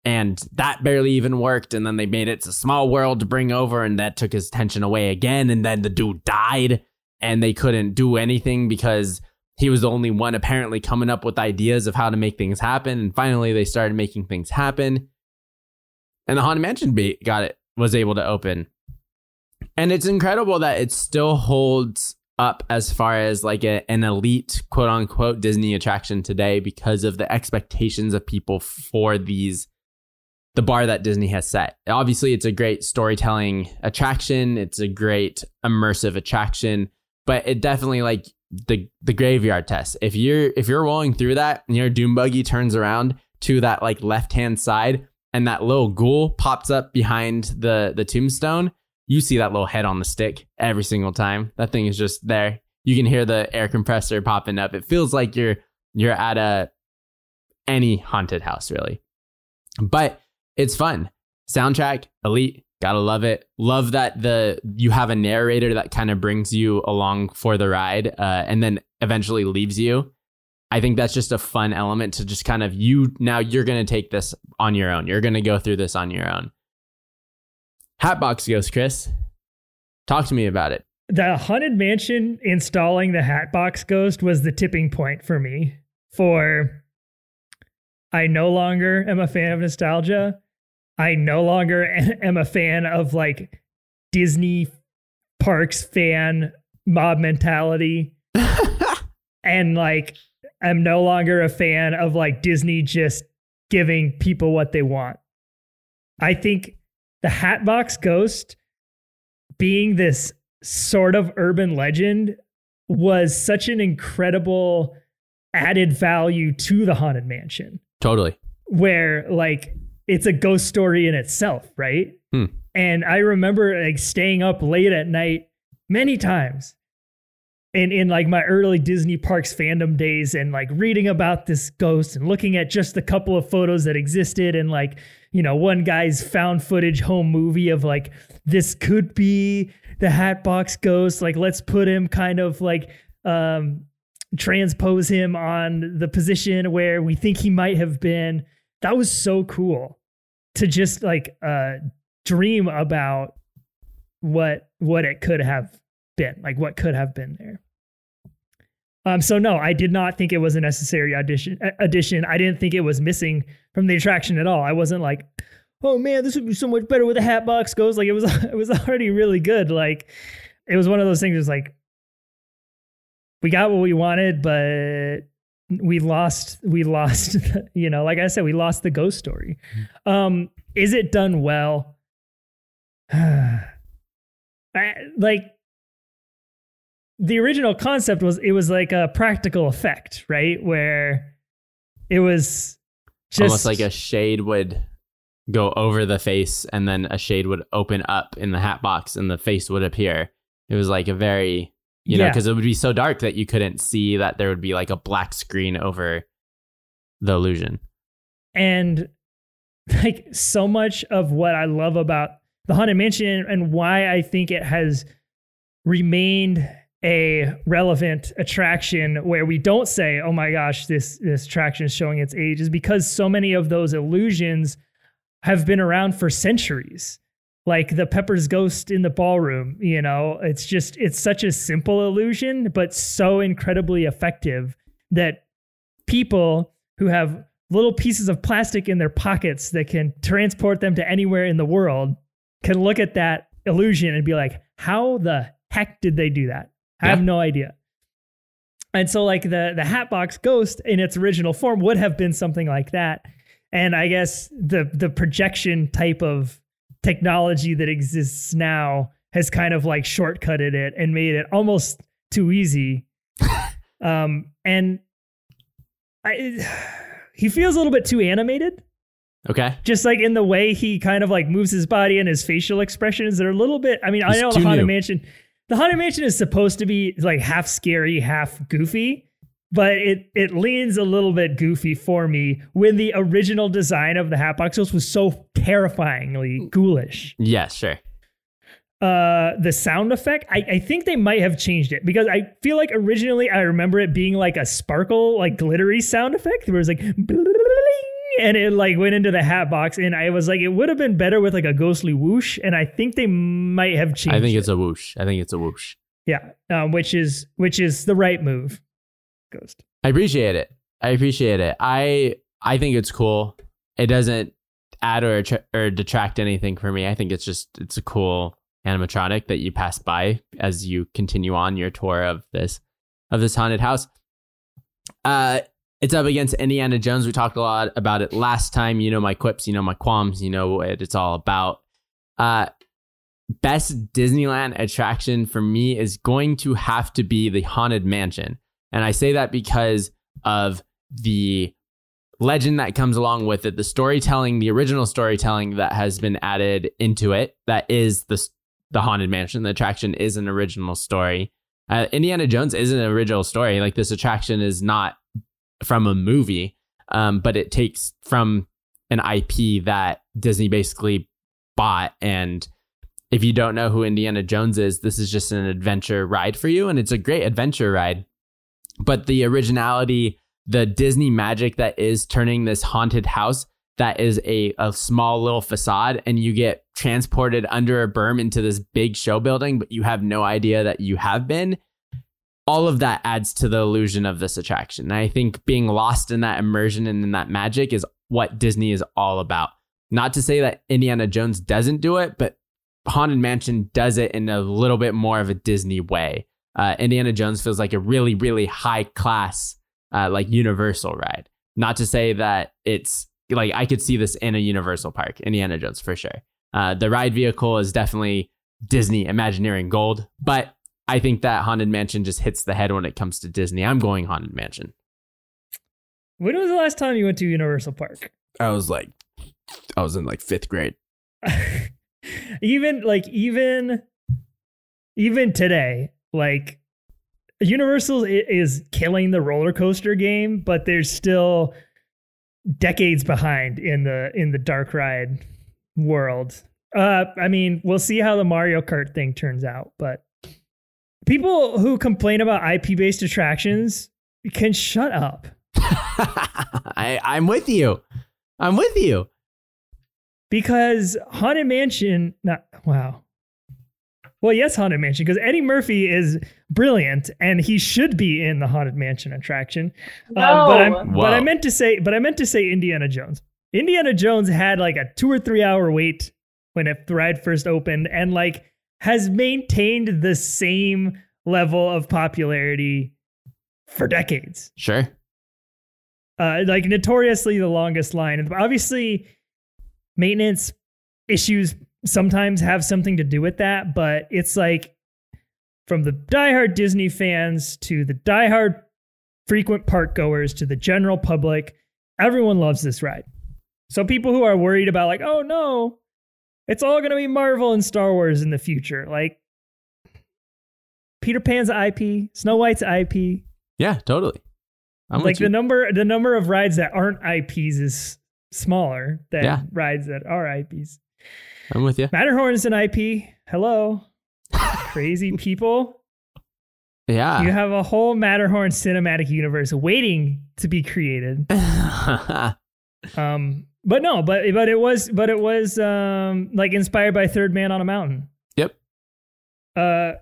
And that barely even worked. And then they made it a small world to bring over, and that took his attention away again. And then the dude died, and they couldn't do anything because he was the only one apparently coming up with ideas of how to make things happen. And finally, they started making things happen and the Haunted Mansion got it was able to open. And it's incredible that it still holds up as far as like a, an elite quote unquote Disney attraction today because of the expectations of people for these the bar that Disney has set. Obviously, it's a great storytelling attraction, it's a great immersive attraction, but it definitely like the the graveyard test. If you're if you're rolling through that and your doom buggy turns around to that like left hand side, and that little ghoul pops up behind the the tombstone, you see that little head on the stick every single time. That thing is just there. You can hear the air compressor popping up. It feels like you're you're at a any haunted house really. But it's fun. Soundtrack elite, gotta love it. Love that the you have a narrator that kind of brings you along for the ride, uh, and then eventually leaves you. I think that's just a fun element to just kind of you now you're going to take this on your own. You're going to go through this on your own. Hatbox Ghost, Chris. Talk to me about it. The Haunted Mansion installing the Hatbox Ghost was the tipping point for me. For I no longer am a fan of nostalgia. I no longer am a fan of like Disney parks fan mob mentality. and like I'm no longer a fan of like Disney just giving people what they want. I think the Hatbox Ghost being this sort of urban legend was such an incredible added value to the Haunted Mansion. Totally. Where like it's a ghost story in itself, right? Hmm. And I remember like staying up late at night many times in in like my early Disney Parks fandom days and like reading about this ghost and looking at just a couple of photos that existed and like you know one guy's found footage home movie of like this could be the Hatbox Ghost like let's put him kind of like um transpose him on the position where we think he might have been. That was so cool to just like uh dream about what what it could have been, like what could have been there. Um, so no, I did not think it was a necessary audition addition. I didn't think it was missing from the attraction at all. I wasn't like, oh man, this would be so much better with a Hatbox goes. Like it was, it was already really good. Like it was one of those things. It's like we got what we wanted, but we lost. We lost. You know, like I said, we lost the ghost story. Mm-hmm. Um, is it done well? I, like the original concept was it was like a practical effect, right? Where it was just almost like a shade would go over the face and then a shade would open up in the hat box and the face would appear. It was like a very, you know, because it would be so dark that you couldn't see that there would be like a black screen over the illusion. And like so much of what I love about the Haunted Mansion and why I think it has remained a relevant attraction where we don't say, "Oh my gosh, this this attraction is showing its age," is because so many of those illusions have been around for centuries. Like the Pepper's ghost in the ballroom, you know, it's just it's such a simple illusion, but so incredibly effective that people who have little pieces of plastic in their pockets that can transport them to anywhere in the world can look at that illusion and be like, "How the heck did they do that?" I have no idea. And so like the the Hatbox Ghost in its original form would have been something like that. And I guess the the projection type of technology that exists now has kind of like shortcutted it and made it almost too easy. um and I he feels a little bit too animated. Okay. Just like in the way he kind of like moves his body and his facial expressions, they're a little bit. I mean, He's I know the Haunted. Mansion the haunted mansion is supposed to be like half scary, half goofy, but it it leans a little bit goofy for me when the original design of the Hatbox Ghost was so terrifyingly ghoulish. Yeah, sure. Uh, the sound effect, I, I think they might have changed it because I feel like originally I remember it being like a sparkle, like glittery sound effect where it was like and it like went into the hat box and I was like it would have been better with like a ghostly whoosh and I think they might have changed I think it. it's a whoosh. I think it's a whoosh. Yeah, um, which is which is the right move. Ghost. I appreciate it. I appreciate it. I I think it's cool. It doesn't add or attra- or detract anything for me. I think it's just it's a cool animatronic that you pass by as you continue on your tour of this of this haunted house. Uh it's up against Indiana Jones. We talked a lot about it last time. You know my quips, you know my qualms, you know what it's all about. Uh best Disneyland attraction for me is going to have to be the Haunted Mansion. And I say that because of the legend that comes along with it, the storytelling, the original storytelling that has been added into it. That is the the haunted mansion. The attraction is an original story. Uh, Indiana Jones is an original story. Like this attraction is not from a movie, um, but it takes from an IP that Disney basically bought. And if you don't know who Indiana Jones is, this is just an adventure ride for you, and it's a great adventure ride. But the originality, the Disney magic that is turning this haunted house that is a, a small little facade and you get transported under a berm into this big show building, but you have no idea that you have been. All of that adds to the illusion of this attraction. And I think being lost in that immersion and in that magic is what Disney is all about. Not to say that Indiana Jones doesn't do it, but Haunted Mansion does it in a little bit more of a Disney way. Uh, Indiana Jones feels like a really, really high class, uh, like Universal ride. Not to say that it's like I could see this in a Universal park, Indiana Jones for sure. Uh, the ride vehicle is definitely Disney Imagineering Gold, but I think that Haunted Mansion just hits the head when it comes to Disney. I'm going Haunted Mansion. When was the last time you went to Universal Park? I was like, I was in like fifth grade. even like even even today, like Universal is killing the roller coaster game, but there's still decades behind in the in the dark ride world. Uh, I mean, we'll see how the Mario Kart thing turns out, but people who complain about IP based attractions can shut up I, I'm with you. I'm with you. because Haunted Mansion. Not wow. Well, yes, Haunted Mansion because Eddie Murphy is brilliant and he should be in the Haunted Mansion attraction. No. Um, but, I'm, but I meant to say, but I meant to say Indiana Jones. Indiana Jones had like a two or three hour wait when it, the ride first opened, and like has maintained the same level of popularity for decades. Sure. Uh, like notoriously the longest line, obviously maintenance issues sometimes have something to do with that. But it's like from the diehard Disney fans to the diehard frequent park goers to the general public, everyone loves this ride. So people who are worried about like, oh no, it's all going to be Marvel and Star Wars in the future, like Peter Pan's IP, Snow White's IP, Yeah, totally. I'm like with you. Like the number the number of rides that aren't IPs is smaller than Yeah. rides that are IPs. I'm with you. Matterhorn is an IP. Hello, crazy people. Yeah. You have a whole Matterhorn cinematic universe waiting to be created. Um, but no, but but it was but it was um like inspired by Third Man on a Mountain. yep. Uh,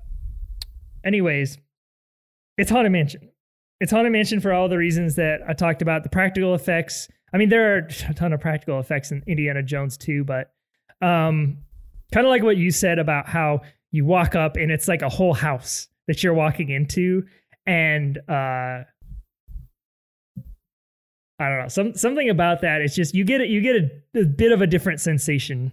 anyways, it's Haunted Mansion. It's Haunted Mansion for all the reasons that I talked about. The practical effects. I mean, there are a ton of practical effects in Indiana Jones too, but um, kind of like what you said about how you walk up and it's like a whole house that you're walking into, and uh, I don't know, some something about that. It's just you get it, you get a, a bit of a different sensation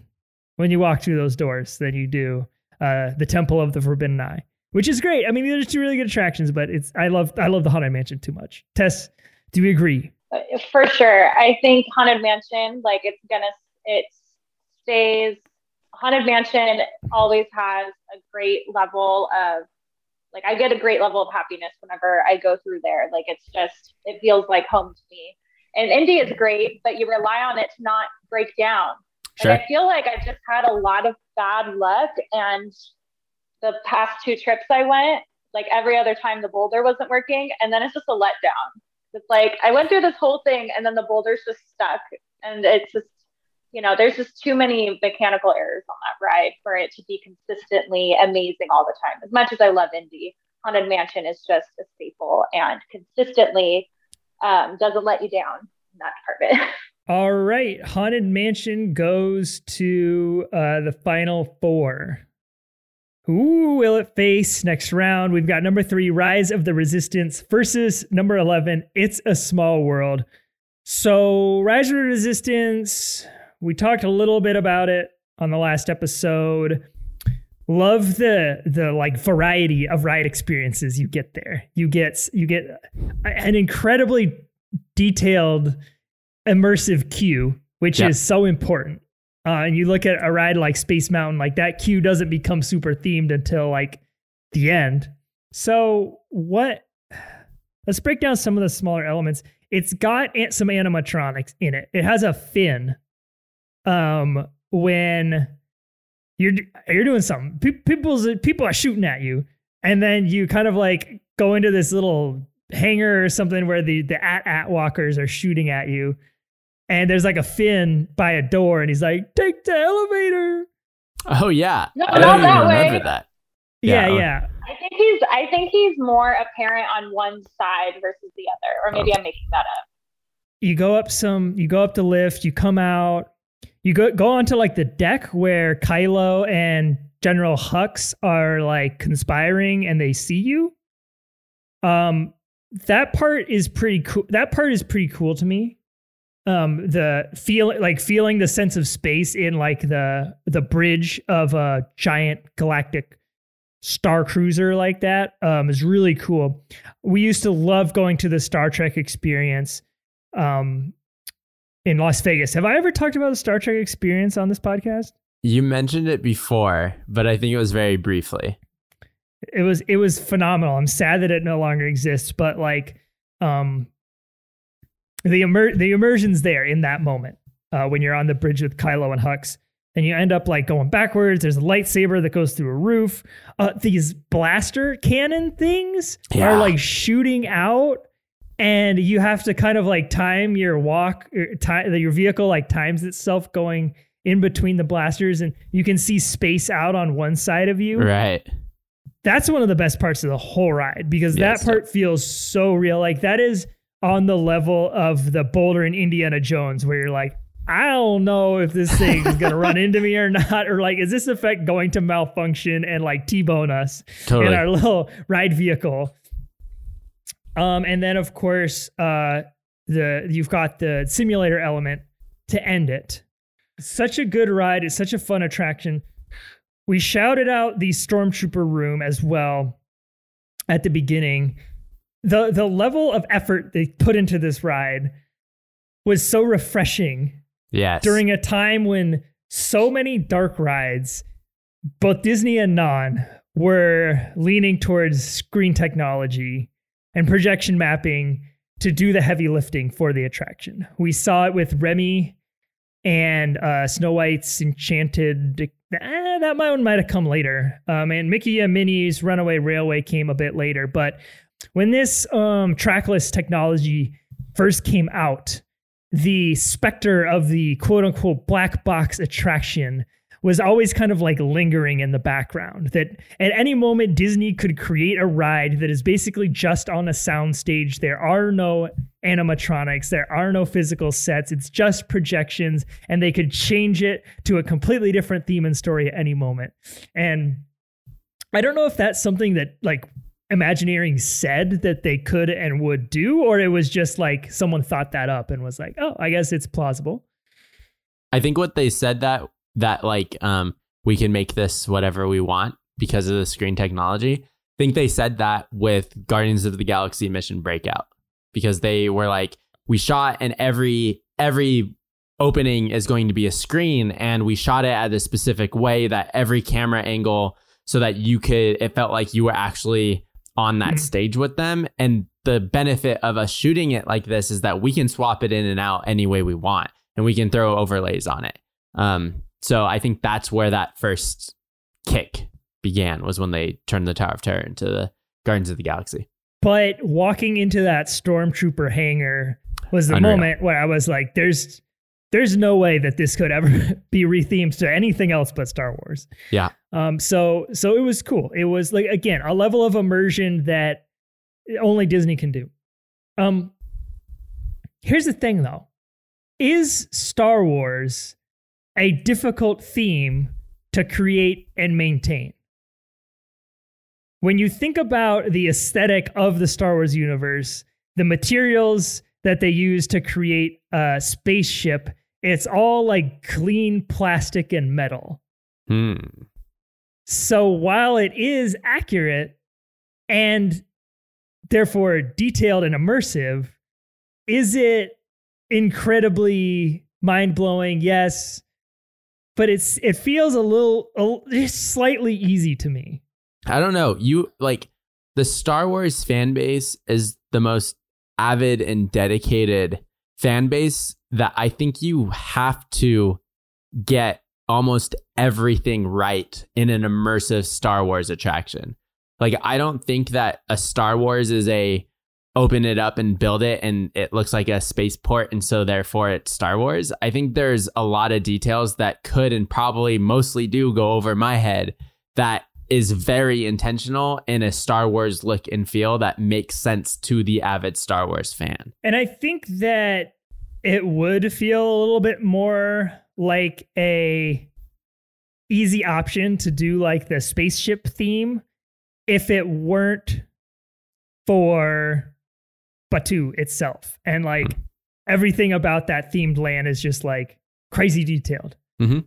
when you walk through those doors than you do uh, the Temple of the Forbidden Eye, which is great. I mean, there's two really good attractions, but it's I love I love the Haunted Mansion too much. Tess, do you agree? For sure. I think Haunted Mansion, like it's gonna, it stays Haunted Mansion always has a great level of like I get a great level of happiness whenever I go through there. Like it's just it feels like home to me. And Indy is great, but you rely on it to not break down. Sure. And I feel like I've just had a lot of bad luck and the past two trips I went, like every other time the boulder wasn't working and then it's just a letdown. It's like I went through this whole thing and then the boulder's just stuck and it's just you know, there's just too many mechanical errors on that ride for it to be consistently amazing all the time. As much as I love Indy, Haunted Mansion is just a staple and consistently um, doesn't let you down in that department. All right, Haunted Mansion goes to uh, the final four. Who will it face next round? We've got number three, Rise of the Resistance versus number 11, It's a Small World. So, Rise of the Resistance, we talked a little bit about it on the last episode. Love the the like variety of ride experiences you get there. You get you get an incredibly detailed immersive queue, which Yeah. is so important. Uh, and you look at a ride like Space Mountain, like that queue doesn't become super themed until like the end. So what? Let's break down some of the smaller elements. It's got some animatronics in it. It has a Finn. Um, when you're you're doing something, Pe- people's people are shooting at you, and then you kind of like go into this little hangar or something where the the AT-AT walkers are shooting at you, and there's like a Finn by a door, and he's like, "Take the elevator." Oh yeah. No, I not don't even that way. that. Yeah, Yeah, oh. yeah. I think he's I think he's more apparent on one side versus the other. Or maybe oh. I'm making that up. you go up some you go up the lift you come out you go go onto like the deck where kylo and general hux are like conspiring and they see you. Um that part is pretty cool that part is pretty cool to me. Um the feel like feeling the sense of space in like the the bridge of a giant galactic star cruiser like that um is really cool. We used to love going to the star trek experience um, in Las Vegas. Have I ever talked about the Star Trek experience on this podcast? You mentioned it before, but I think it was very briefly. It was it was phenomenal. I'm sad that it no longer exists, but like um the immer- the immersion's there in that moment uh, when you're on the bridge with Kylo and Hux. And you end up like going backwards. There's a lightsaber that goes through a roof. Uh, these blaster cannon things Yeah. are like shooting out, and you have to kind of like time your walk, er, or time your vehicle like times itself going in between the blasters, and you can see space out on one side of you Right. that's one of the best parts of the whole ride because that part feels so real. Like that is on the level of the Boulder in Indiana Jones, where you're like, I don't know if this thing is gonna run into me or not, or like, is this effect going to malfunction and like T-bone us Totally. in our little ride vehicle? Um, and then of course, uh, the you've got the simulator element to end it. Such a good ride. It's such a fun attraction. We shouted out the stormtrooper room as well at the beginning. The the level of effort they put into this ride was so refreshing yes. during a time when so many dark rides, both Disney and non, were leaning towards screen technology and projection mapping to do the heavy lifting for the attraction. We saw it with Remy and uh, Snow White's Enchanted. Eh, that one might have come later. Um, and Mickey and Minnie's Runaway Railway came a bit later. But when this um, trackless technology first came out, the specter of the quote unquote black box attraction was always kind of like lingering in the background. That at any moment, Disney could create a ride that is basically just on a sound stage. There are no animatronics, there are no physical sets, it's just projections, and they could change it to a completely different theme and story at any moment. And I don't know if that's something that like Imagineering said that they could and would do, or it was just like someone thought that up and was like, oh, I guess it's plausible. I think what they said that that like um we can make this whatever we want because of the screen technology. I think they said that with Guardians of the Galaxy Mission Breakout because they were like we shot and every every opening is going to be a screen and we shot it at a specific way that every camera angle so that you could it felt like you were actually on that mm-hmm. stage with them and the benefit of us shooting it like this is that we can swap it in and out any way we want and we can throw overlays on it um, so i think that's where that first kick began was when they turned the tower of terror into the Guardians of the Galaxy but walking into that stormtrooper hangar was the Unreal. moment where i was like there's there's no way that this could ever be rethemed to anything else but Star Wars. Yeah. Um. So so it was cool. It was like again a level of immersion that only Disney can do. Um. Here's the thing, though: is Star Wars a difficult theme to create and maintain? When you think about the aesthetic of the Star Wars universe, the materials that they use to create a spaceship it's all like clean plastic and metal. Hmm. So while it is accurate and therefore detailed and immersive, is it incredibly mind blowing? Yes, but it's it feels a little a, slightly easy to me. I don't know. You like the Star Wars fan base is the most avid and dedicated fan base that I think you have to get almost everything right in an immersive Star Wars attraction. Like I don't think that a Star Wars is a open it up and build it and it looks like a spaceport and so therefore it's Star Wars. I think there's a lot of details that could and probably mostly do go over my head that is very intentional in a Star Wars look and feel that makes sense to the avid Star Wars fan. And I think that it would feel a little bit more like a easy option to do like the spaceship theme if it weren't for Batuu itself and like everything about that themed land is just like crazy detailed. Mm-hmm.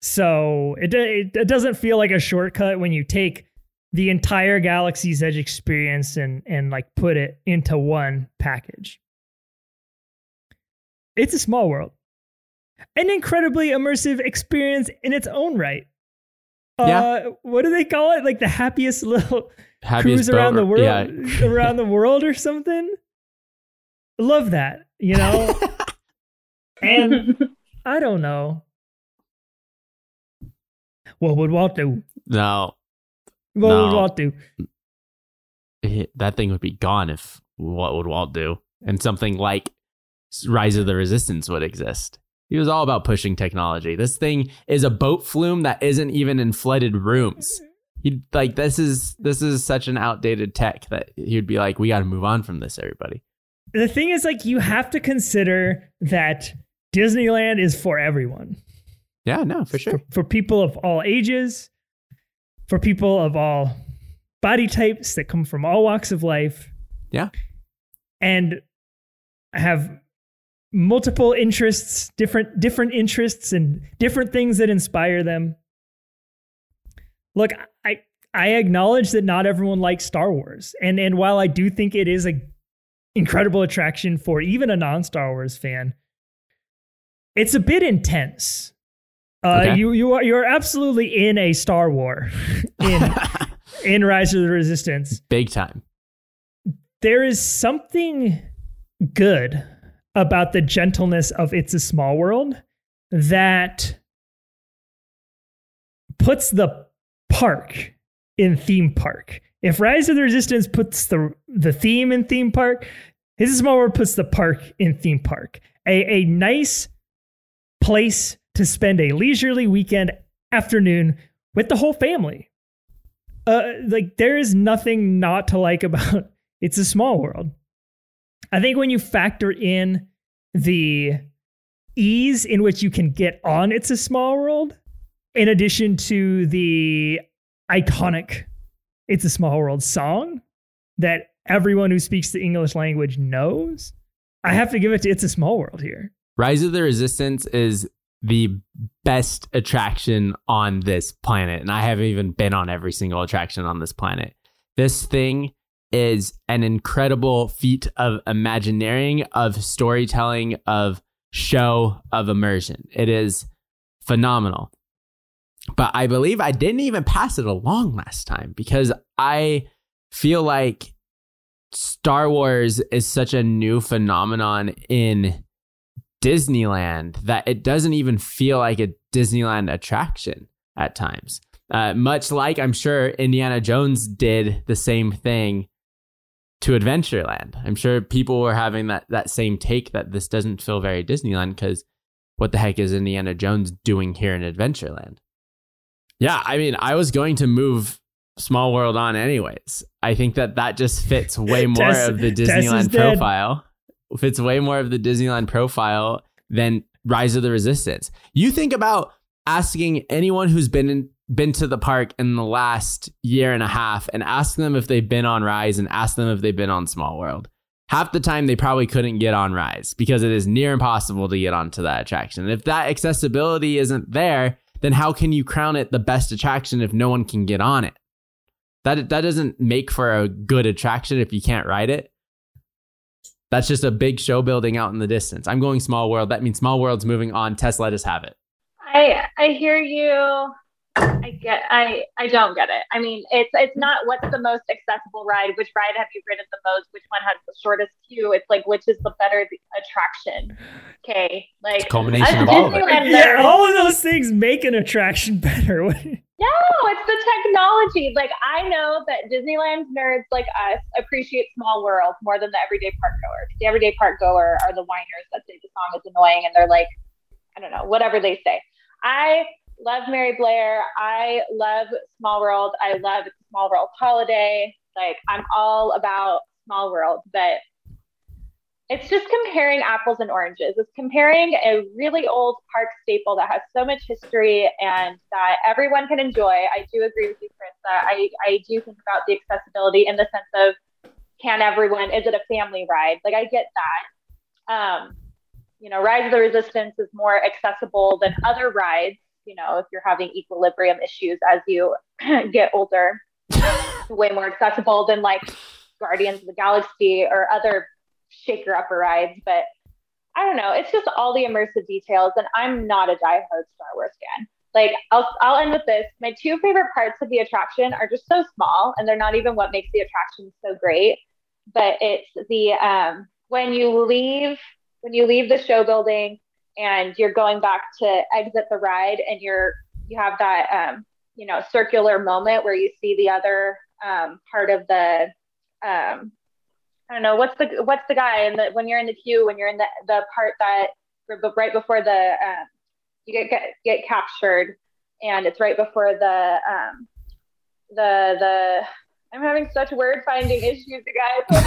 So it, it it doesn't feel like a shortcut when you take the entire Galaxy's Edge experience and and like put it into one package. It's a small world. An incredibly immersive experience in its own right. Yeah. Uh, what do they call it? Like the happiest little happiest cruise around the world, yeah. around the world or something. Love that, you know. and I don't know. What would Walt do? No. What no. would Walt do? That thing would be gone if what would Walt do? And something like Rise of the Resistance would exist. He was all about pushing technology. This thing is a boat flume that isn't even in flooded rooms. He like this is this is such an outdated tech that he'd be like, we got to move on from this, everybody. The thing is, like, you have to consider that Disneyland is for everyone. Yeah, no, for sure. For, for people of all ages, for people of all body types that come from all walks of life. Yeah. And have multiple interests, different different interests and different things that inspire them. Look, I I acknowledge that not everyone likes Star Wars. And and while I do think it is a incredible attraction for even a non-Star Wars fan, it's a bit intense. Uh, okay. you you are you're absolutely in a Star War in in Rise of the Resistance. Big time. There is something good about the gentleness of It's a Small World that puts the park in theme park. If Rise of the Resistance puts the the theme in theme park, It's a Small World puts the park in theme park. A a nice place to spend a leisurely weekend afternoon with the whole family. Uh, like there is nothing not to like about It's a Small World. I think when you factor in the ease in which you can get on It's a Small World, in addition to the iconic It's a Small World song that everyone who speaks the English language knows, I have to give it to It's a Small World here. Rise of the Resistance is the best attraction on this planet. And I haven't even been on every single attraction on this planet. This thing is an incredible feat of imagineering, of storytelling, of show of immersion. It is phenomenal. But I believe I didn't even pass it along last time because I feel like Star Wars is such a new phenomenon in Disneyland that it doesn't even feel like a Disneyland attraction at times. Uh, much like I'm sure Indiana Jones did the same thing to Adventureland. I'm sure people were having that that same take that this doesn't feel very Disneyland because what the heck is Indiana Jones doing here in Adventureland? Yeah, I mean, I was going to move Small World on anyways. I think that that just fits way more Tess- of the Disneyland profile. Fits way more of the Disneyland profile than Rise of the Resistance. You think about asking anyone who's been in, been to the park in the last year and a half and ask them if they've been on Rise and ask them if they've been on Small World. Half the time they probably couldn't get on Rise because it is near impossible to get onto that attraction. And if that accessibility isn't there, then how can you crown it the best attraction if no one can get on it? That that doesn't make for a good attraction if you can't ride it. That's just a big show building out in the distance. I'm going Small World. That means Small World's moving on. Tesla us have it. I I hear you. I get I I don't get it. I mean, it's it's not what's the most accessible ride, which ride have you ridden the most, which one has the shortest queue. It's like which is the better attraction. Okay. Like It's a culmination as of all of it. Yeah, all of those things make an attraction better. No, it's the technology. Like I know that Disneyland nerds like us appreciate Small World more than the everyday park goer. The everyday park goer are the whiners that say the song is annoying and they're like, I don't know, whatever they say. I love Mary Blair. I love Small World. I love Small World Holiday. Like I'm all about Small World, but it's just comparing apples and oranges. It's comparing a really old park staple that has so much history and that everyone can enjoy. I do agree with you, Chris, that I, I do think about the accessibility in the sense of can everyone, is it a family ride? Like I get that. Um, you know, Rise of the Resistance is more accessible than other rides, you know, if you're having equilibrium issues as you get older, way more accessible than like Guardians of the Galaxy or other shaker upper rides. But I don't know. It's just all the immersive details. And I'm not a diehard Star Wars fan. Like I'll I'll end with this. My two favorite parts of the attraction are just so small and they're not even what makes the attraction so great. But it's the um when you leave when you leave the show building and you're going back to exit the ride and you're you have that um you know circular moment where you see the other um part of the um I don't know what's the what's the guy and the when you're in the queue when you're in the the part that right before the um, you get, get get captured and it's right before the um the the I'm having such word finding issues, you guys.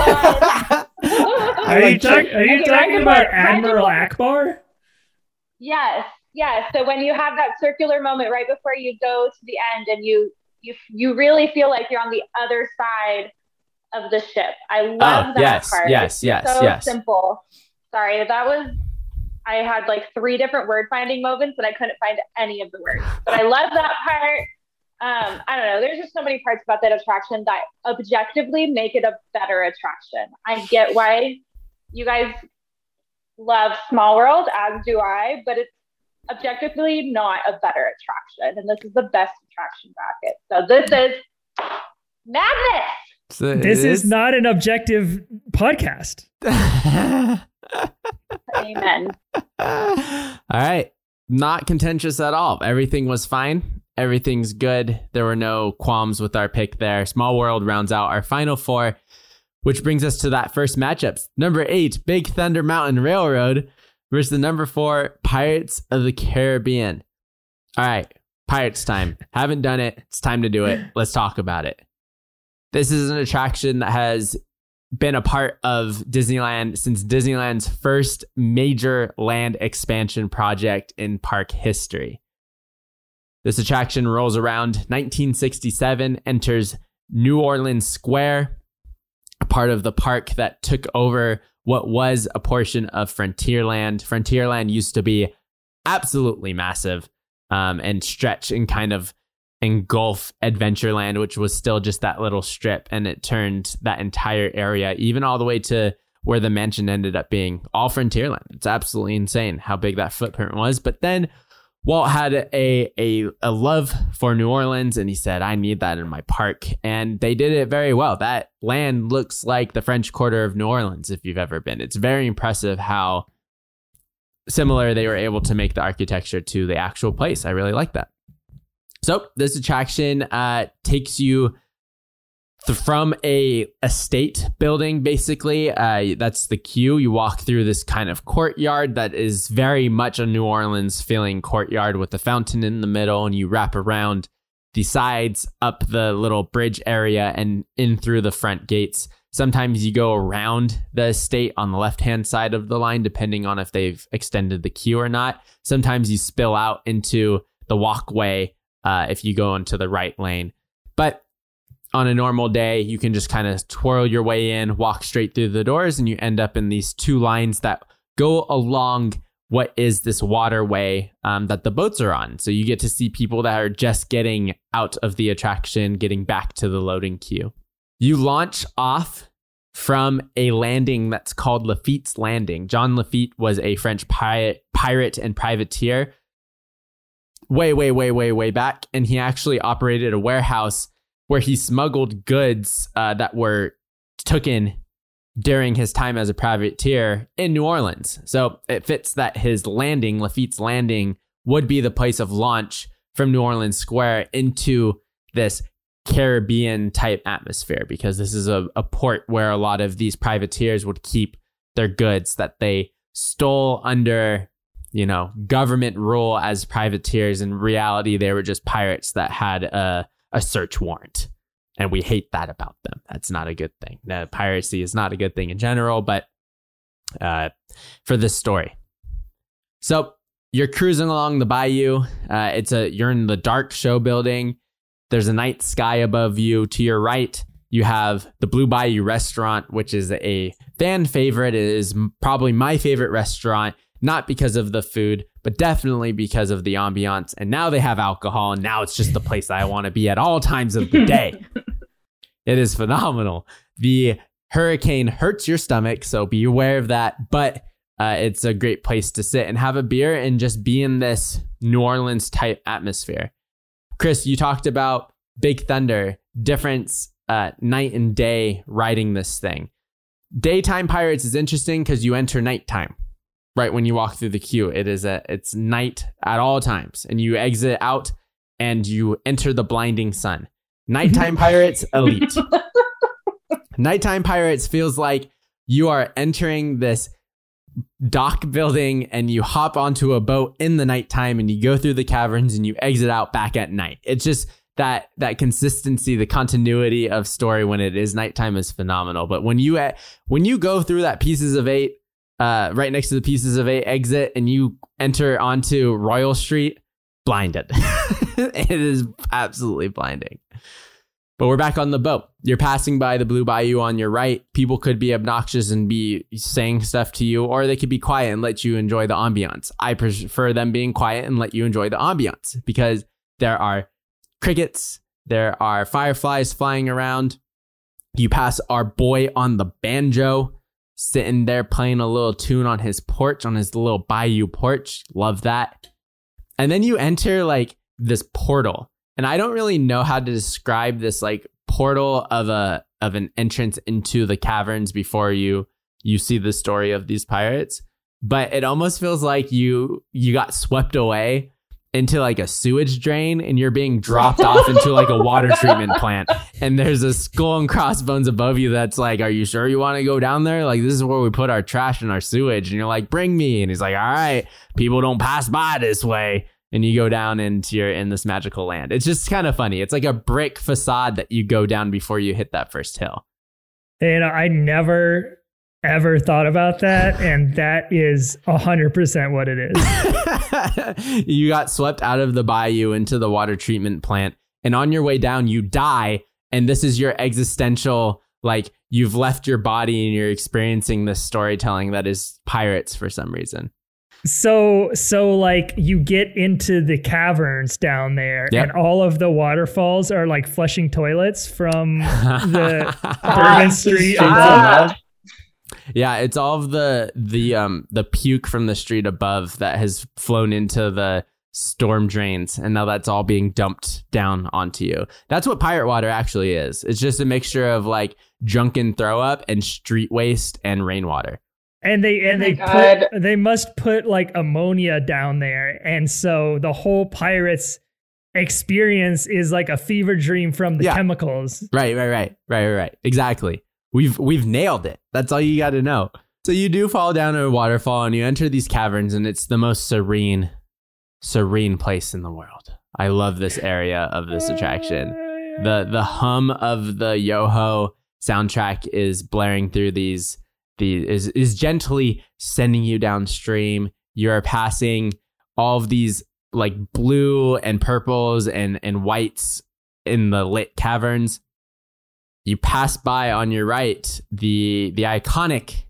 Hold on. Are you, talk, are you Okay, talking about Admiral before- Ackbar? Yes, yes. So when you have that circular moment right before you go to the end, and you you you really feel like you're on the other side of the ship. I love Oh, that yes, part. yes, It's yes, so yes. simple. Sorry, that was. I had like three different word finding moments, and I couldn't find any of the words. But I love that part. Um, I don't know. There's just so many parts about that attraction that objectively make it a better attraction. I get why you guys love Small World, as do I, but it's objectively not a better attraction. And this is the best attraction bracket. So this is madness. So This is not an objective podcast. Amen. all right. Not contentious at all. Everything was fine. Everything's good. There were no qualms with our pick there. Small World rounds out our final four, which brings us to that first matchups. Number eight, Big Thunder Mountain Railroad versus the number four, Pirates of the Caribbean. All right. Pirates time. Haven't done it. It's time to do it. Let's talk about it. This is an attraction that has been a part of Disneyland since Disneyland's first major land expansion project in park history. This attraction rolls around 1967, enters New Orleans Square, part of the park that took over what was a portion of Frontierland. Frontierland used to be absolutely massive um, and stretch and kind of engulf Adventureland, which was still just that little strip, and it turned that entire area, even all the way to where the mansion ended up being all Frontierland. It's absolutely insane how big that footprint was. But then Walt had a, a a love for New Orleans and he said, I need that in my park. And they did it very well. That land looks like the French Quarter of New Orleans if you've ever been. It's very impressive how similar they were able to make the architecture to the actual place. I really like that. So this attraction uh, takes you from a estate building, basically. Uh, that's the queue. You walk through this kind of courtyard that is very much a New Orleans feeling courtyard with a fountain in the middle, and you wrap around the sides, up the little bridge area, and in through the front gates. Sometimes you go around the estate on the left hand side of the line, depending on if they've extended the queue or not. Sometimes you spill out into the walkway uh, if you go into the right lane. But on a normal day, you can just kind of twirl your way in, walk straight through the doors, and you end up in these two lines that go along what is this waterway um, that the boats are on. So you get to see people that are just getting out of the attraction, getting back to the loading queue. You launch off from a landing that's called Lafitte's Landing. John Lafitte was a French pirate, pirate and privateer way, way, way, way, way back. And he actually operated a warehouse where he smuggled goods uh, that were taken during his time as a privateer in New Orleans. So it fits that his landing, Lafitte's Landing, would be the place of launch from New Orleans Square into this Caribbean type atmosphere because this is a, a port where a lot of these privateers would keep their goods that they stole under you know, government rule as privateers. In reality, they were just pirates that had a, a search warrant. And we hate that about them. That's not a good thing. Now, piracy is not a good thing in general, but uh, for this story. So you're cruising along the bayou. Uh, it's a you're in the dark show building. There's a night sky above you. To your right, you have the Blue Bayou restaurant, which is a fan favorite. It is probably my favorite restaurant not because of the food, but definitely because of the ambiance. And now they have alcohol, and now it's just the place that I want to be at all times of the day. it is phenomenal. The hurricane hurts your stomach, so be aware of that. But uh, it's a great place to sit and have a beer and just be in this New Orleans type atmosphere. Chris, you talked about Big Thunder, difference uh, night and day riding this thing. Daytime Pirates is interesting because you enter nighttime right when you walk through the queue. It is a it's night at all times, and you exit out and you enter the blinding sun. Nighttime pirates elite. Nighttime pirates feels like you are entering this dock building and you hop onto a boat in the nighttime and you go through the caverns and you exit out back at night. It's just that that consistency, the continuity of story when it is nighttime is phenomenal. But when you when you go through that pieces of eight uh, right next to the pieces of eight exit, and you enter onto Royal Street, blinded. it is absolutely blinding. But we're back on the boat. You're passing by the Blue Bayou on your right. People could be obnoxious and be saying stuff to you, or they could be quiet and let you enjoy the ambiance. I prefer them being quiet and let you enjoy the ambiance because there are crickets, there are fireflies flying around. You pass our boy on the banjo sitting there playing a little tune on his porch, on his little bayou porch. Love that. And then you enter like this portal. And I don't really know how to describe this like portal of a of an entrance into the caverns before you you see the story of these pirates. But it almost feels like you you got swept away into like a sewage drain and you're being dropped off into like a water treatment plant. And there's a skull and crossbones above you that's like are you sure you want to go down there? Like this is where we put our trash and our sewage. And you're like bring me. And he's like all right people don't pass by this way. And you go down into your in this magical land. It's just kind of funny. It's like a brick facade that you go down before you hit that first hill. And i never ever thought about that and that is 100% what it is. You got swept out of the bayou into the water treatment plant and on your way down you die and this is your existential like you've left your body and you're experiencing this storytelling that is pirates for some reason. So so like you get into the caverns down there yep. and all of the waterfalls are like flushing toilets from the Bourbon Street Yeah, it's all of the the um the puke from the street above that has flown into the storm drains and now that's all being dumped down onto you. That's what pirate water actually is. It's just a mixture of like drunken throw up and street waste and rainwater. And they and Oh they my put they must put like ammonia down there, and so the whole pirates experience is like a fever dream from the Yeah. chemicals. Right, right, right, right, right, right. Exactly. We've we've nailed it. That's all you got to know. So you do fall down a waterfall and you enter these caverns, and it's the most serene, serene place in the world. I love this area of this attraction. the The hum of the Yoho soundtrack is blaring through these. The is is gently sending you downstream. You are passing all of these like blue and purples and and whites in the lit caverns you pass by on your right the the iconic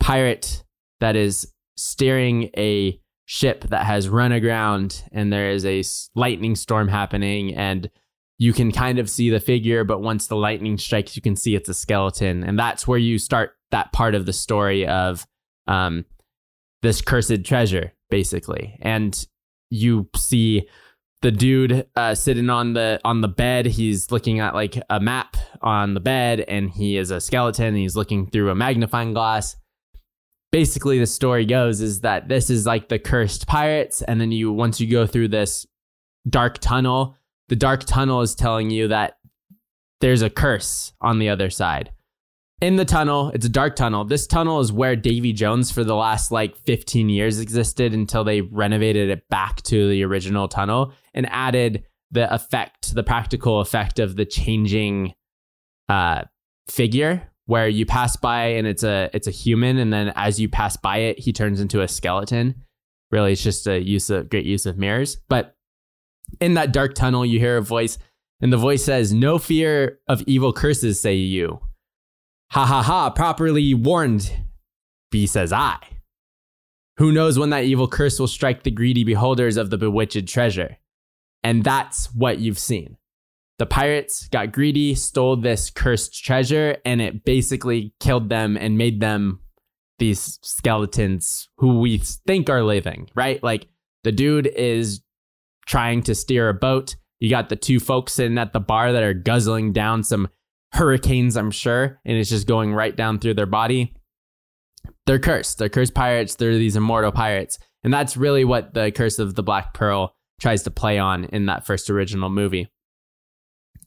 pirate that is steering a ship that has run aground and there is a lightning storm happening and you can kind of see the figure but once the lightning strikes you can see it's a skeleton. And that's where you start that part of the story of um, this cursed treasure basically. And you see the dude uh, sitting on the on the bed. He's looking at like a map on the bed, and he is a skeleton. And he's looking through a magnifying glass. Basically, the story goes is that this is like the cursed pirates, and then you once you go through this dark tunnel, the dark tunnel is telling you that there's a curse on the other side. In the tunnel, it's a dark tunnel. This tunnel is where Davy Jones for the last like 15 years existed until they renovated it back to the original tunnel and added the effect, the practical effect of the changing uh, figure where you pass by and it's a it's a human and then as you pass by it he turns into a skeleton. Really it's just a use of great use of mirrors. But in that dark tunnel you hear a voice and the voice says, "No fear of evil curses, say you." Ha ha ha, properly warned. B says I. Who knows when that evil curse will strike the greedy beholders of the bewitched treasure? And that's what you've seen. The pirates got greedy, stole this cursed treasure, and it basically killed them and made them these skeletons who we think are living, right? Like the dude is trying to steer a boat. You got the two folks sitting at the bar that are guzzling down some hurricanes, I'm sure, and it's just going right down through their body. They're cursed. They're cursed pirates. They're these immortal pirates. And that's really what the Curse of the Black Pearl tries to play on in that first original movie.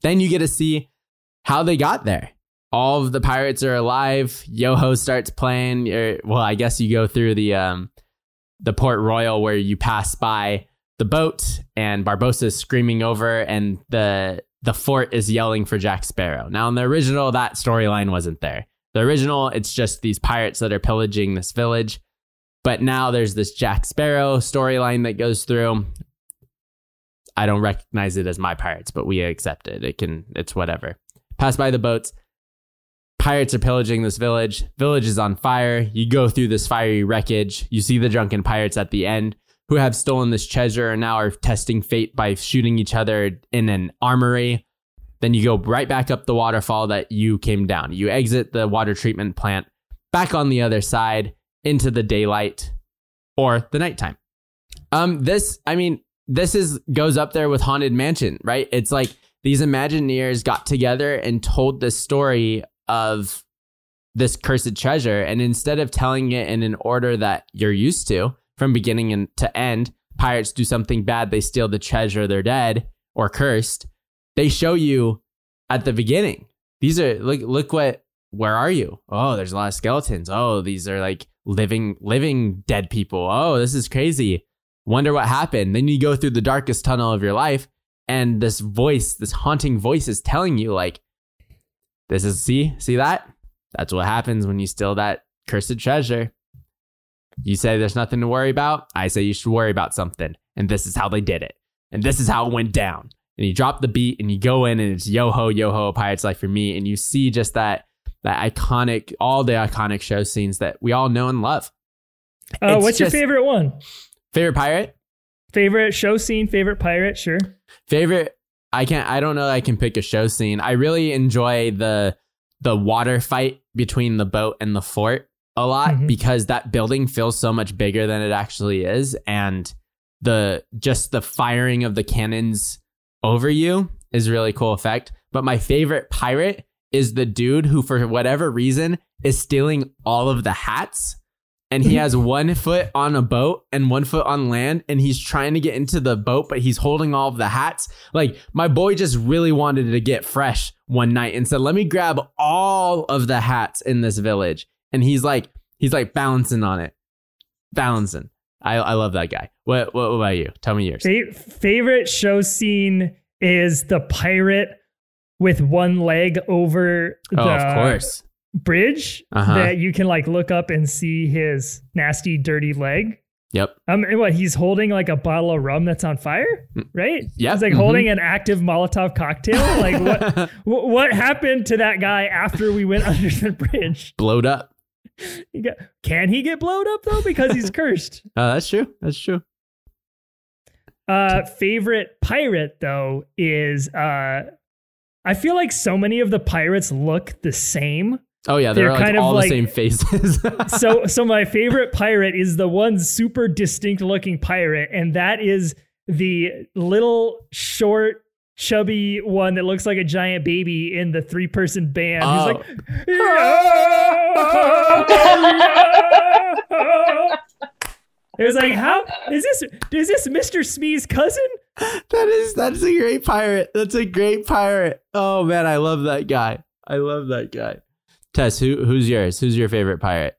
Then you get to see how they got there. All of the pirates are alive. Yoho starts playing. You're- Well, I guess you go through the um, the Port Royal where you pass by the boat and Barbossa's screaming over and the the fort is yelling for Jack Sparrow. Now in the original that storyline wasn't there. The original it's just these pirates that are pillaging this village. But now there's this Jack Sparrow storyline that goes through. I don't recognize it as my pirates, but we accept it. It can it's whatever. Pass by the boats. Pirates are pillaging this village. Village is on fire. You go through this fiery wreckage. You see the drunken pirates at the end who have stolen this treasure and now are testing fate by shooting each other in an armory. Then you go right back up the waterfall that you came down. You exit the water treatment plant back on the other side into the daylight or the nighttime. Um, this, I mean, this is goes up there with Haunted Mansion, right? It's like these Imagineers got together and told this story of this cursed treasure, and instead of telling it in an order that you're used to, from beginning and to end, pirates do something bad, they steal the treasure, they're dead or cursed. They show you at the beginning. These are look look what where are you? Oh, there's a lot of skeletons. Oh, these are like living living dead people. Oh, this is crazy. Wonder what happened. Then you go through the darkest tunnel of your life and this voice, this haunting voice is telling you like this is see, see that? That's what happens when you steal that cursed treasure. You say there's nothing to worry about. I say you should worry about something. And this is how they did it. And this is how it went down. And you drop the beat and you go in and it's yo ho, yo ho, Pirate's Life for me. And you see just that that iconic, all the iconic show scenes that we all know and love. Uh, what's your favorite one? Favorite pirate? Favorite show scene? Favorite pirate? Sure. Favorite I can't I don't know that I can pick a show scene. I really enjoy the the water fight between the boat and the fort a lot Mhm. because that building feels so much bigger than it actually is. And the just the firing of the cannons over you is really cool effect. But my favorite pirate is the dude who for whatever reason is stealing all of the hats. And he has one foot on a boat and one foot on land and he's trying to get into the boat but he's holding all of the hats. Like my boy just really wanted to get fresh one night and said let me grab all of the hats in this village and he's like he's like balancing on it balancing i, I love that guy what, what about you tell me yours Fa- favorite show scene is the pirate with one leg over the oh of course bridge Uh-huh. that you can like look up and see his nasty, dirty leg. yep Um, and what he's holding like a bottle of rum that's on fire, right? Yeah. He's like mhm. holding an active Molotov cocktail. Like what? wh- what happened to that guy after we went under the bridge? blowed up He got, can he get blown up though because he's cursed? uh, that's true that's true Uh, favorite pirate though is uh, I feel like so many of the pirates look the same. oh yeah they're, They're like kind of all like- the same faces so so my favorite pirate is the one super distinct looking pirate and that is the little short chubby one that looks like a giant baby in the three person band Oh. who's like it was like how is this is this mr smee's cousin that is that's a great pirate. That's a great pirate. Oh man, I love that guy. I love that guy. Tess, who who's yours? Who's your favorite pirate?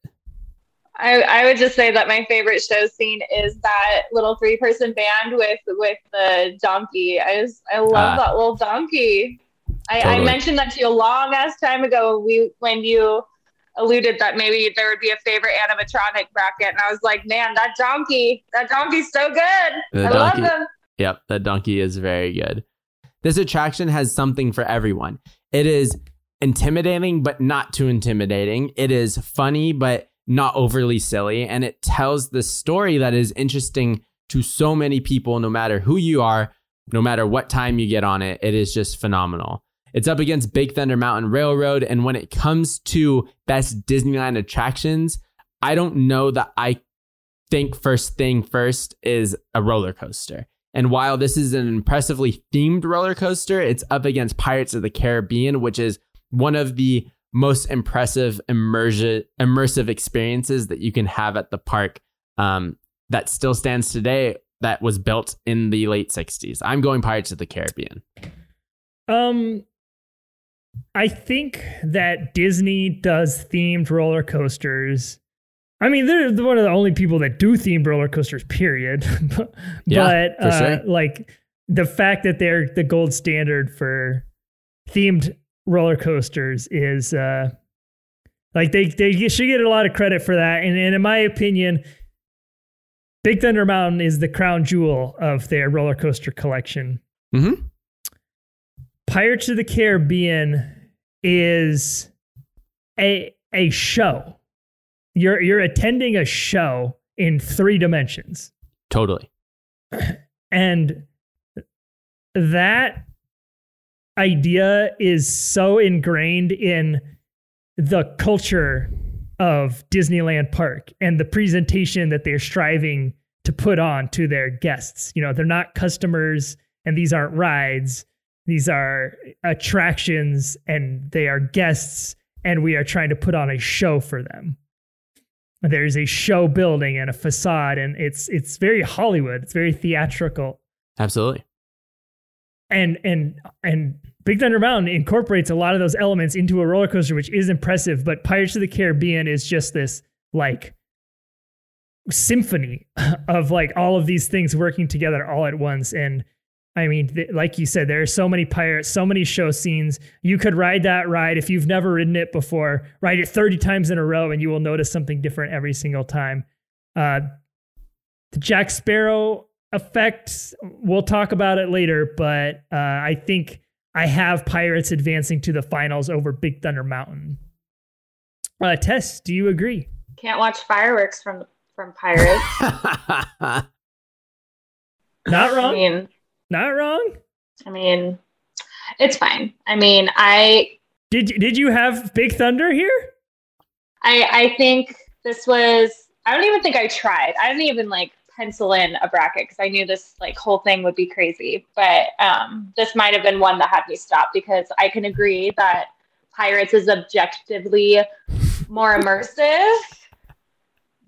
I, I would just say that my favorite show scene is that little three person band with with the donkey. I just I love Ah. that little donkey. I, I mentioned that to you a long ass time ago. We when you alluded that maybe there would be a favorite animatronic bracket, and I was like, man, that donkey, that donkey's so good. The I donkey. love him. Yep, that donkey is very good. This attraction has something for everyone. It is intimidating, but not too intimidating. It is funny, but not overly silly. And it tells the story that is interesting to so many people, no matter who you are, no matter what time you get on it. It is just phenomenal. It's up against Big Thunder Mountain Railroad. And when it comes to best Disneyland attractions, I don't know that I think first thing first is a roller coaster. And while this is an impressively themed roller coaster, it's up against Pirates of the Caribbean, which is one of the most impressive immersion, immersive experiences that you can have at the park um, that still stands today, that was built in the late 60s. I'm going Pirates of the Caribbean. Um, I think that Disney does themed roller coasters. I mean, they're one of the only people that do themed roller coasters. Period. but Yeah, for uh, sure. like the fact that they're the gold standard for themed roller coasters is uh, like they they should get a lot of credit for that. And, and in my opinion, Big Thunder Mountain is the crown jewel of their roller coaster collection. Mm-hmm. Pirates of the Caribbean is a a show. You're you're attending a show in three dimensions. Totally. And that idea is so ingrained in the culture of Disneyland Park and the presentation that they're striving to put on to their guests. You know, they're not customers and these aren't rides. These are attractions and they are guests and we are trying to put on a show for them. There's a show building and a facade and it's it's very Hollywood. It's very theatrical Absolutely. and and and Big Thunder Mountain incorporates a lot of those elements into a roller coaster, which is impressive. But Pirates of the Caribbean is just this like symphony of like all of these things working together all at once. And I mean, th- like you said, there are so many pirates, so many show scenes. You could ride that ride if you've never ridden it before. Ride it thirty times in a row, and you will notice something different every single time. Uh, the Jack Sparrow effect, we'll talk about it later, but uh, I think I have Pirates advancing to the finals over Big Thunder Mountain. Uh, Tess, do you agree? Can't watch fireworks from from pirates. Not wrong. I wrong. mean, Not wrong. I mean, it's fine. I mean, I Did did you have Big Thunder here? I I think this was I don't even think I tried. I didn't even like pencil in a bracket because I knew this like whole thing would be crazy. But um, this might have been one that had me stop because I can agree that Pirates is objectively more immersive.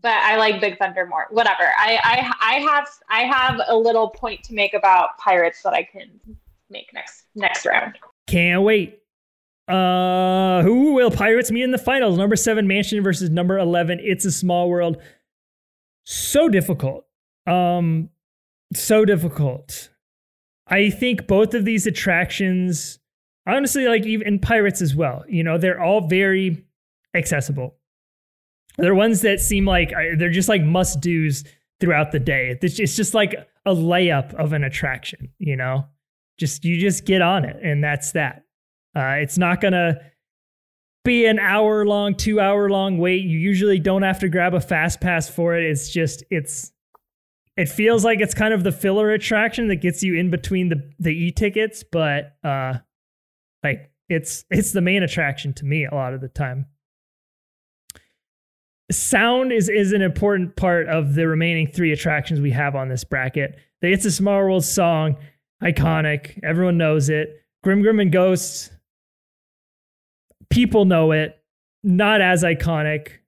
But I like Big Thunder more. Whatever. I, I I have I have a little point to make about Pirates that I can make next next round. Can't wait. Uh, who will Pirates meet in the finals? Number seven Mansion versus number eleven. It's a Small World. So difficult. Um, so difficult. I think both of these attractions, honestly, like even Pirates as well. You know, they're all very accessible. They're ones that seem like they're just like must dos throughout the day. It's just like a layup of an attraction. You know, just you just get on it, and that's that. Uh, it's not to be an hour long, two hour long wait. You usually don't have to grab a fast pass for it. It's just, it's, it feels like it's kind of the filler attraction that gets you in between the, the e tickets, but, uh, like it's, it's the main attraction to me a lot of the time. Sound is, is an important part of the remaining three attractions we have on this bracket. The It's a Small World song, iconic. Everyone knows it. Grim Grinning Ghosts, people know it, not as iconic.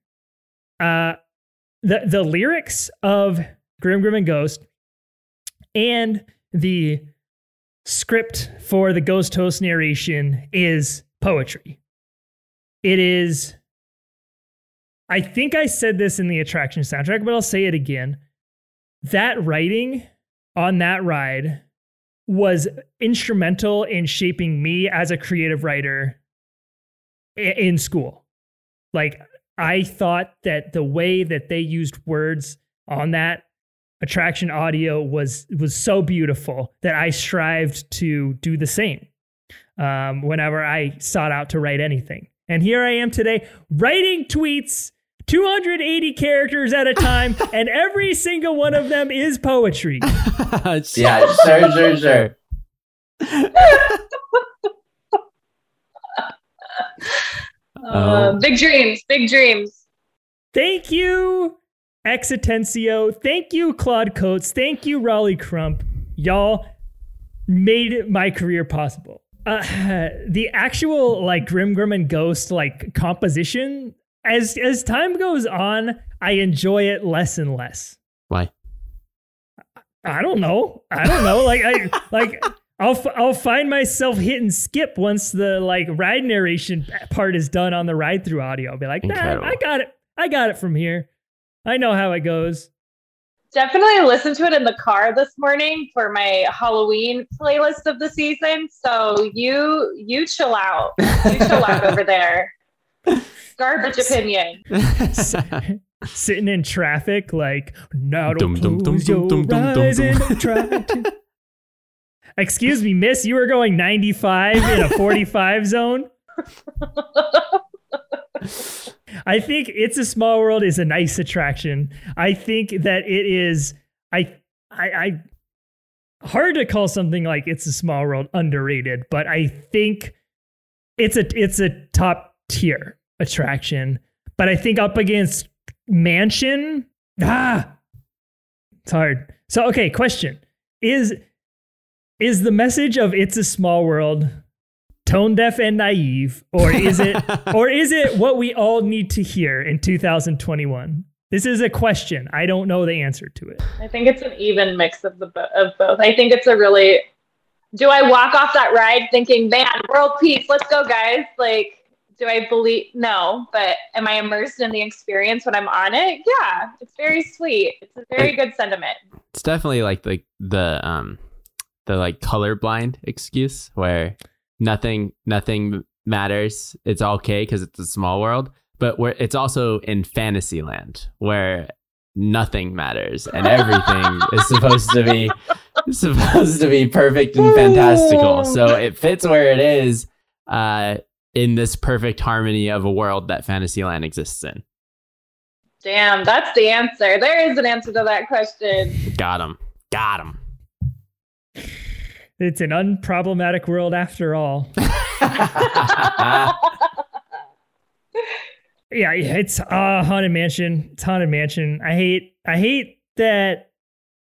Uh, the the lyrics of Grim Grinning Ghost and the script for the Ghost Host narration is poetry. It is. I think I said this in the attraction soundtrack, but I'll say it again. That writing on that ride was instrumental in shaping me as a creative writer in school. Like I thought that the way that they used words on that attraction audio was was so beautiful that I strived to do the same um, whenever I sought out to write anything. And here I am today writing tweets 280 characters at a time, and every single one of them is poetry. yeah, sure, sure, sure. Uh, big dreams, big dreams. Thank you, X Atencio. Thank you, Claude Coats. Thank you, Rolly Crump. Y'all made my career possible. Uh, the actual like Grim Grinning Ghost like composition as as time goes on, I enjoy it less and less. Why? I don't know. I don't know. like I like I'll I'll find myself hitting skip once the like ride narration part is done on the ride through audio. I'll be like, nah, I got it. I got it from here. I know how it goes. Definitely listen to it in the car this morning for my Halloween playlist of the season. So you you chill out. You chill out over there. Garbage opinion. Sitting in traffic, like now don't close your eyes and Excuse me, miss, you were going 95 in a 45 zone? I think It's a Small World is a nice attraction. I think that it is I I I hard to call something like It's a Small World underrated, but I think it's a it's a top tier attraction. But I think up against Mansion, ah, it's hard. So okay, question. Is is the message of It's a Small World tone deaf and naive, or is it or is it what we all need to hear in 2021? This is a question. I don't know the answer to it. I think it's an even mix of the of both. I think it's a really do I walk off that ride thinking, man, world peace, let's go, guys? Like, do I believe no, but am I immersed in the experience when I'm on it? Yeah, it's very sweet. It's a very good sentiment. It's definitely like the the um the like colorblind excuse where nothing nothing matters. It's okay because it's a small world, but where it's also in Fantasyland where nothing matters and everything is supposed to be supposed to be perfect and fantastical. So it fits where it is uh, in this perfect harmony of a world that Fantasyland exists in. Damn, that's the answer. There is an answer to that question. Got him. Got him. It's an unproblematic world after all. yeah, it's uh haunted mansion. It's haunted mansion. I hate I hate that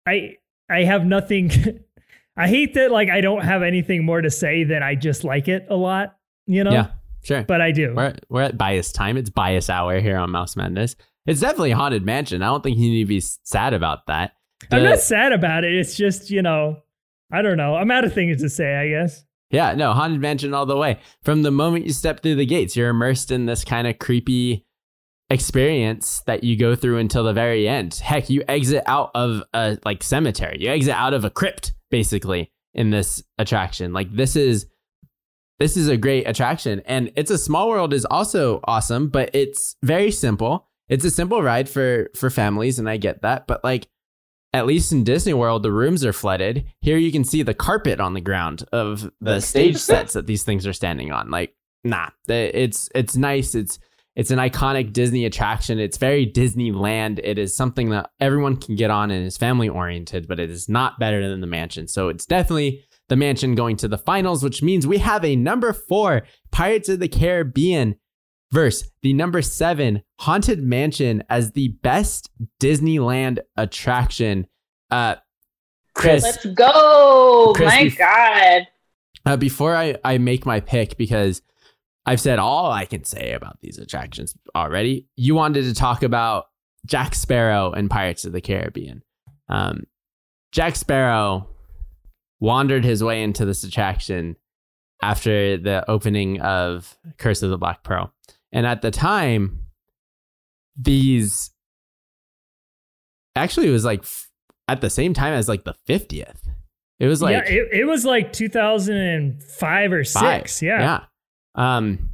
I I have nothing I hate that like I don't have anything more to say than I just like it a lot, you know? Yeah, sure. But I do. We're at, we're at bias time. It's bias hour here on Mouse Madness. It's definitely a haunted mansion. I don't think you need to be sad about that. I'm not sad about it. It's just, you know, I don't know. I'm out of things to say, I guess. Yeah, no, haunted mansion all the way. From the moment you step through the gates, you're immersed in this kind of creepy experience that you go through until the very end. Heck, you exit out of a like cemetery. You exit out of a crypt basically in this attraction. Like this is this is a great attraction and it's a small world is also awesome, but it's very simple. It's a simple ride for for families and I get that, but like at least in Disney World, the rooms are flooded. Here you can see the carpet on the ground of the stage sets that these things are standing on. Like, nah, it's it's nice. It's it's an iconic Disney attraction. It's very Disneyland. It is something that everyone can get on and is family oriented, but it is not better than the mansion. So it's definitely the mansion going to the finals, which means we have a number four Pirates of the Caribbean versus the number seven Haunted Mansion as the best Disneyland attraction. Uh, Chris, Let's go. Chris, My bef- God. uh, before I, I make my pick, because I've said all I can say about these attractions already, you wanted to talk about Jack Sparrow and Pirates of the Caribbean. Um, Jack Sparrow wandered his way into this attraction after the opening of Curse of the Black Pearl. And at the time, these actually it was like f- at the same time as like the 50th. It was like yeah, it, it was like 2005 or five. six. Yeah. Yeah. Um,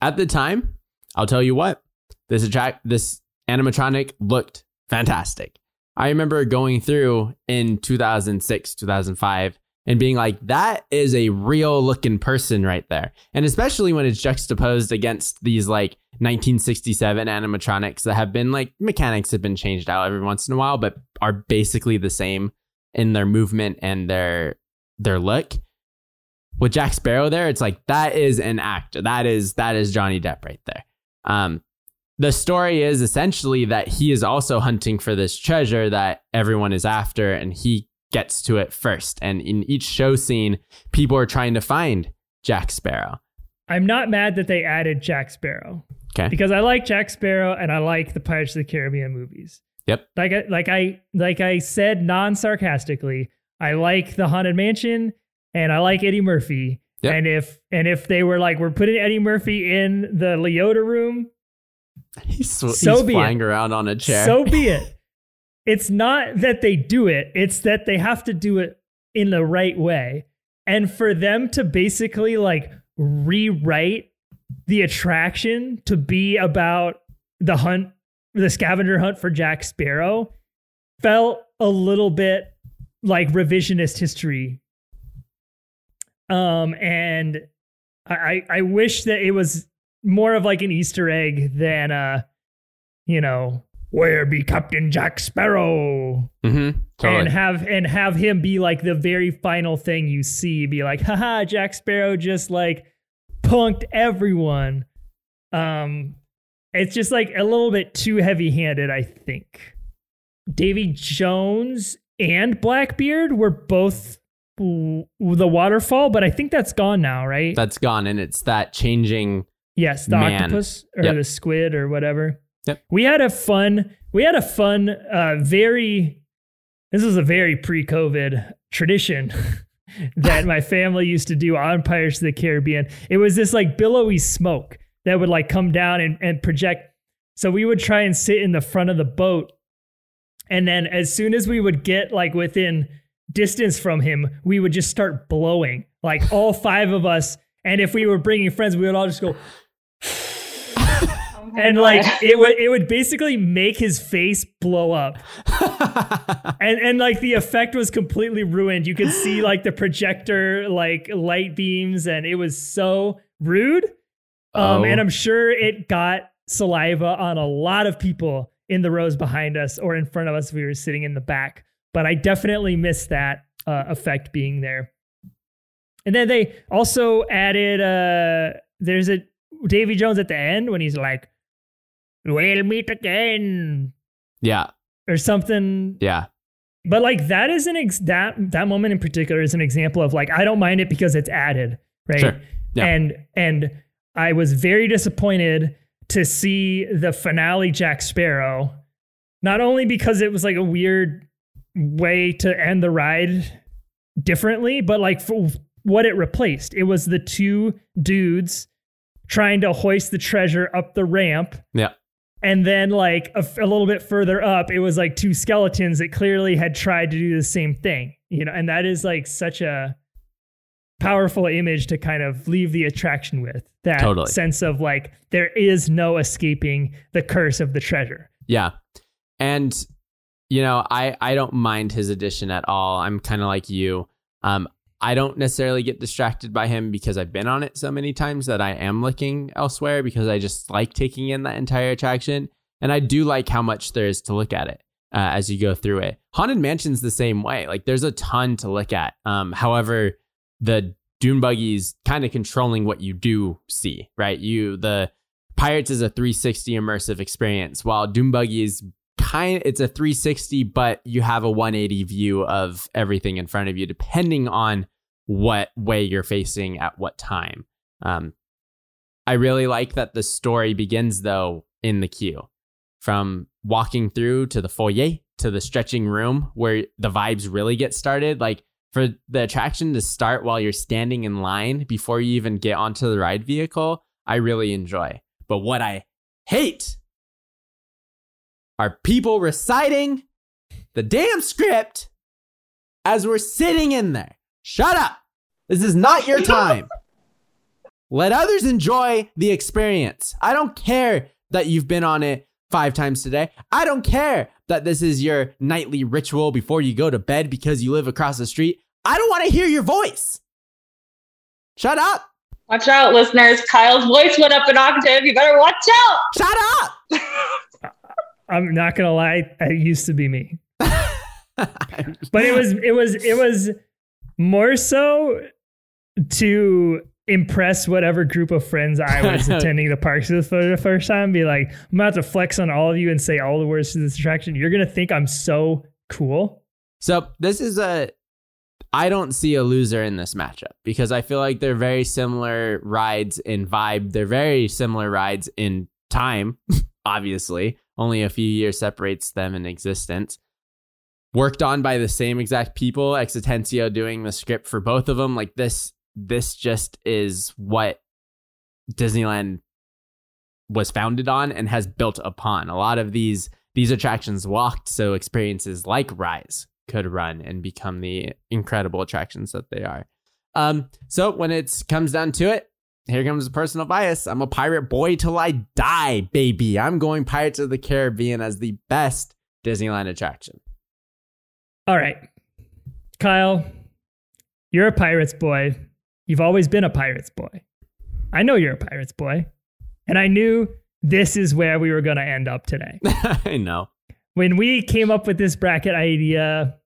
at the time, I'll tell you what, this attract this animatronic looked fantastic. I remember going through in 2006, 2005 and being like, that is a real looking person right there. And especially when it's juxtaposed against these like 1967 animatronics that have been like mechanics have been changed out every once in a while, but are basically the same in their movement and their their look with Jack Sparrow there, it's like that is an actor. That is that is Johnny Depp right there. Um, the story is essentially that he is also hunting for this treasure that everyone is after, and he gets to it first. And in each show scene, people are trying to find Jack Sparrow. I'm not mad that they added Jack Sparrow Okay. because I like Jack Sparrow and I like the Pirates of the Caribbean movies. Yep. Like I like I like I said non sarcastically, I like the Haunted Mansion and I like Eddie Murphy. Yep. And if and if they were like we're putting Eddie Murphy in the Leota room, He's, So he's be it. flying around on a chair. so be it. It's not that they do it, it's that they have to do it in the right way. And for them to basically like rewrite the attraction to be about the hunt, the scavenger hunt for Jack Sparrow felt a little bit like revisionist history. Um, and I, I wish that it was more of like an Easter egg than uh you know, where be Captain Jack Sparrow? mm-hmm. Totally. And have and have him be like the very final thing you see, be like, haha, Jack Sparrow just like punked everyone. Um it's just like a little bit too heavy handed, I think. Davy Jones and Blackbeard were both the waterfall, but I think that's gone now, right? That's gone, and it's that changing. Yes, the Man. octopus or Yep. the squid or whatever. Yep. We had a fun, we had a fun, uh, very, this was a very pre COVID tradition that my family used to do on Pirates of the Caribbean. It was this like billowy smoke that would like come down and, and project. So we would try and sit in the front of the boat. And then as soon as we would get like within distance from him, we would just start blowing like all five of us. And if we were bringing friends, we would all just go, Oh and God. like it would it would basically make his face blow up. And and like the effect was completely ruined. You could see like the projector like light beams and it was so rude. Um Oh. and i'm sure it got saliva on a lot of people in the rows behind us or in front of us if we were sitting in the back. But i definitely missed that uh, effect being there. And then they also added uh there's a Davy Jones at the end when he's like, "We'll meet again" Yeah. or something. Yeah. But like that is an ex- that that moment in particular is an example of like I don't mind it because it's added, right? Sure. Yeah. And and I was very disappointed to see the finale Jack Sparrow, not only because it was like a weird way to end the ride differently, but like for what it replaced. It was the two dudes trying to hoist the treasure up the ramp Yeah. And then, like a little bit further up, it was like two skeletons that clearly had tried to do the same thing, you know, and that is like such a powerful image to kind of leave the attraction with that Totally. sense of like there is no escaping the curse of the treasure. Yeah. And you know, I I don't mind his addition at all. I'm kind of like you. Um I don't necessarily get distracted by him because I've been on it so many times that I am looking elsewhere because I just like taking in that entire attraction and I do like how much there is to look at it uh, as you go through it. Haunted Mansion's the same way. Like there's a ton to look at. Um however, the Doom Buggies kind of controlling what you do see, right? You the Pirates is a 360 immersive experience, while Doom Buggy kind it's a 360, but you have a 180 view of everything in front of you, depending on what way you're facing at what time. Um, I really like that the story begins though in the queue, from walking through to the foyer to the stretching room where the vibes really get started. Like for the attraction to start while you're standing in line before you even get onto the ride vehicle, I really enjoy. But what I hate are people reciting the damn script as we're sitting in there. Shut up. This is not your time. Let others enjoy the experience. I don't care that you've been on it five times today. I don't care that this is your nightly ritual before you go to bed because you live across the street. I don't want to hear your voice. Shut up. Watch out, listeners. Kyle's voice went up an octave. You better watch out. Shut up. I'm not gonna lie, it used to be me. but it was it was it was more so to impress whatever group of friends I was attending the parks with for the first time. Be like, I'm about to flex on all of you and say all the words to this attraction. You're gonna think I'm so cool. So this is a I don't see a loser in this matchup because I feel like they're very similar rides in vibe. They're very similar rides in time, obviously. Only a few years separates them in existence. Worked on by the same exact people, X Atencio doing the script for both of them. Like this this just is what Disneyland was founded on and has built upon. A lot of these these attractions walked so experiences like Rise could run and become the incredible attractions that they are. Um, so when it comes down to it, here comes a personal bias. I'm a pirate boy till I die, baby. I'm going Pirates of the Caribbean as the best Disneyland attraction. All right. Kyle, you're a pirates boy. You've always been a pirates boy. I know you're a pirates boy. And I knew this is where we were going to end up today. I know. when we came up with this bracket idea,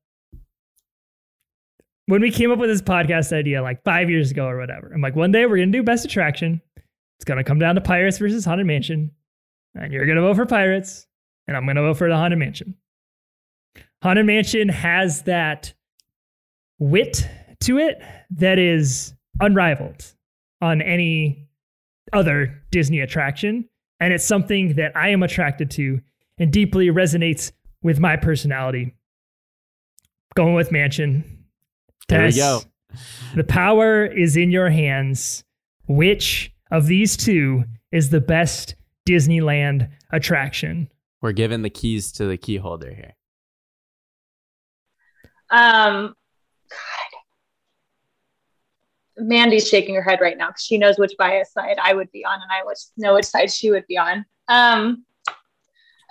when we came up with this podcast idea like five years ago or whatever, I'm like, one day we're gonna do best attraction. It's gonna come down to Pirates versus Haunted Mansion, and you're gonna vote for Pirates, and I'm gonna vote for the Haunted Mansion. Haunted Mansion has that wit to it that is unrivaled on any other Disney attraction. And it's something that I am attracted to and deeply resonates with my personality. Going with Mansion. There we go. The power is in your hands. Which of these two is the best Disneyland attraction? We're given the keys to the key holder here. Um, God. Mandy's shaking her head right now because she knows which bias side I would be on, and I would know which side she would be on. Um,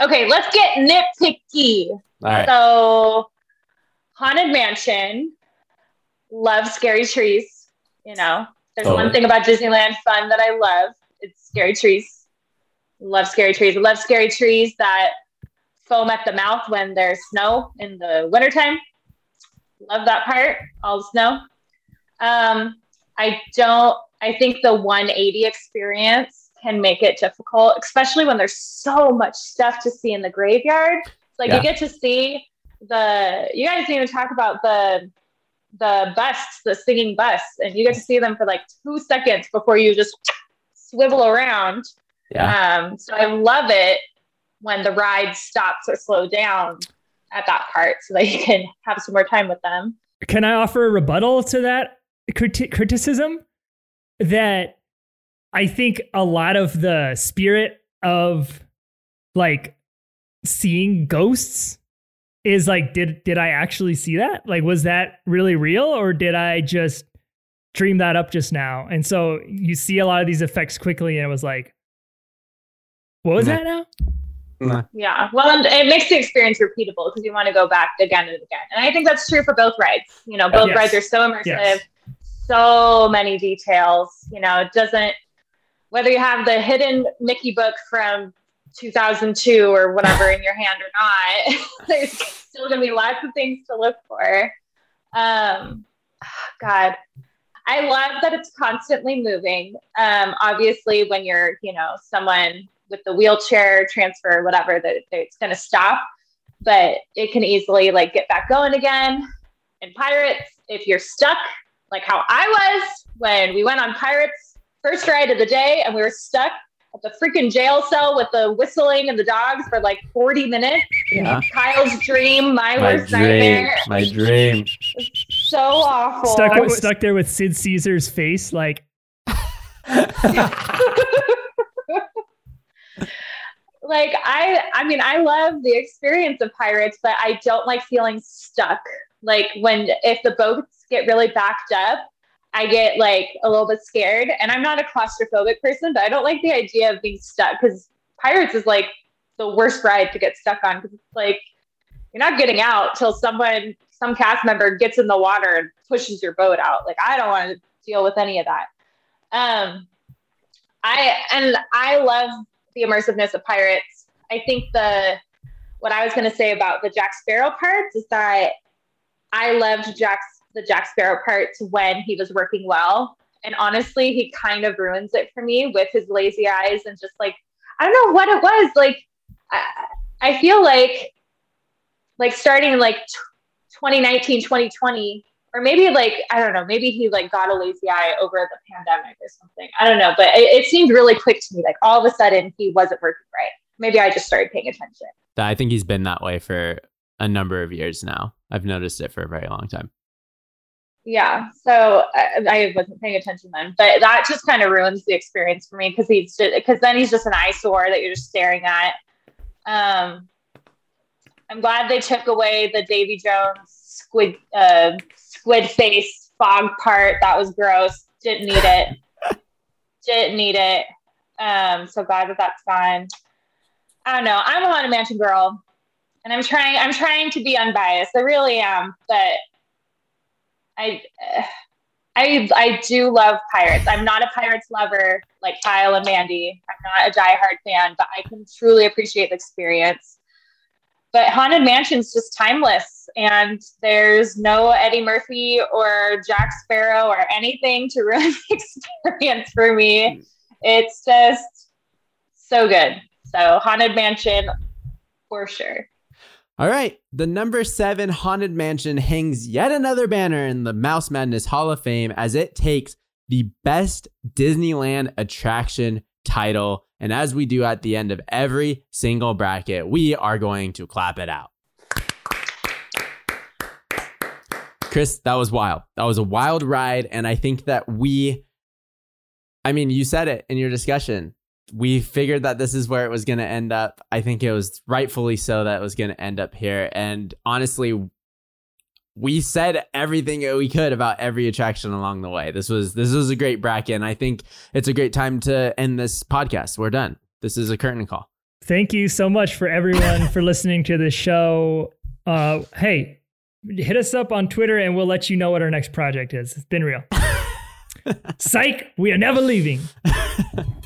okay, let's get nitpicky. All right. So, Haunted Mansion, love scary trees. You know, there's Totally. one thing about Disneyland fun that I love. It's scary trees. Love scary trees. Love scary trees that foam at the mouth when there's snow in the wintertime. Love that part. All the snow. Um, I don't. I think the 180 experience can make it difficult, especially when there's so much stuff to see in the graveyard. Like Yeah. you get to see the you guys didn't even talk about the the busts, the singing busts, and you get to see them for like two seconds before you just swivel around. Yeah. Um, so I love it when the ride stops or slow down at that part so that you can have some more time with them. Can I offer a rebuttal to that criti- criticism? That I think a lot of the spirit of like seeing ghosts is like, did did I actually see that? Like, was that really real, or did I just dream that up just now? And so you see a lot of these effects quickly, and it was like, what was Nah. that now? Yeah. Well, and it makes the experience repeatable because you want to go back again and again. And I think that's true for both rides. You know, both Yes. rides are so immersive, Yes. so many details. You know, it doesn't, whether you have the hidden Mickey book from 2002 or whatever in your hand or not, there's still going to be lots of things to look for. Um, God. I love that it's constantly moving. Um, obviously, when you're, you know, someone with the wheelchair transfer, whatever, that that it's going to stop, but it can easily like get back going again. And Pirates, if you're stuck, like how I was when we went on Pirates first ride of the day, and we were stuck the freaking jail cell with the whistling and the dogs for like 40 minutes. Yeah. Kyle's dream, my, My worst dream. nightmare. My dream. So awful. Stuck with, stuck there with Sid Caesar's face, like like I I mean I love the experience of pirates, but I don't like feeling stuck. Like when if the boats get really backed up, I get like a little bit scared. And I'm not a claustrophobic person, but I don't like the idea of being stuck because pirates is like the worst ride to get stuck on because it's like you're not getting out till someone some cast member gets in the water and pushes your boat out. Like I don't want to deal with any of that. Um I and I love the immersiveness of pirates. I think the what I was going to say about the Jack Sparrow parts is that I loved Jack's the Jack Sparrow parts when he was working well, and honestly, he kind of ruins it for me with his lazy eyes and just like I don't know what it was. Like I, I feel like like starting in like t- 2019, 2020 or maybe like I don't know, maybe he like got a lazy eye over the pandemic or something. I don't know, but it, it seemed really quick to me. Like all of a sudden, he wasn't working right. Maybe I just started paying attention. I think he's been that way for a number of years now. I've noticed it for a very long time. Yeah, so I, I wasn't paying attention then, but that just kind of ruins the experience for me because he's because then he's just an eyesore that you're just staring at. Um, I'm glad they took away the Davy Jones squid uh, squid face fog part. That was gross. Didn't need it. Didn't need it. Um, so glad that that's gone. I don't know. I'm a haunted mansion girl, and I'm trying. I'm trying to be unbiased. I really am, but I. I, I do love pirates. I'm not a pirates lover like Kyle and Mandy. I'm not a diehard fan, but I can truly appreciate the experience but haunted mansion's just timeless and there's no eddie murphy or jack sparrow or anything to ruin the experience for me it's just so good so haunted mansion for sure All right. The number seven Haunted Mansion hangs yet another banner in the Mouse Madness Hall of Fame as it takes the best Disneyland attraction title. And as we do at the end of every single bracket, we are going to clap it out. Chris, that was wild. That was a wild ride. And I think that we, I mean, you said it in your discussion. We figured that this is where it was going to end up. I think it was rightfully so that it was going to end up here. And honestly, we said everything that we could about every attraction along the way. This was this was a great bracket, and I think it's a great time to end this podcast. We're done. This is a curtain call. Thank you so much for everyone for listening to the show. Uh, hey, hit us up on Twitter and we'll let you know what our next project is. It's been real. Psych, we are never leaving.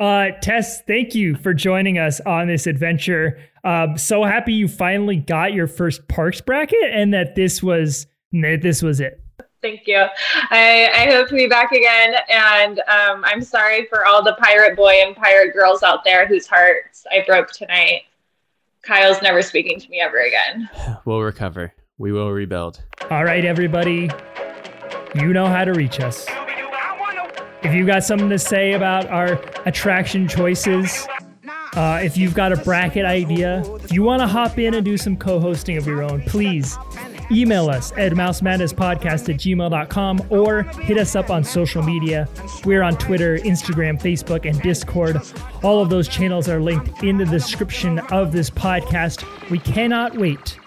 Uh, Tess, thank you for joining us on this adventure. Um, so happy you finally got your first parks bracket and that this was that this was it. Thank you. I, I hope to be back again. And um, I'm sorry for all the pirate boy and pirate girls out there whose hearts I broke tonight. Kyle's never speaking to me ever again. We'll recover. We will rebuild. All right, everybody. You know how to reach us. If you've got something to say about our attraction choices, uh, if you've got a bracket idea, if you want to hop in and do some co hosting of your own, please email us at mousemadnesspodcast at gmail.com or hit us up on social media. We're on Twitter, Instagram, Facebook, and Discord. All of those channels are linked in the description of this podcast. We cannot wait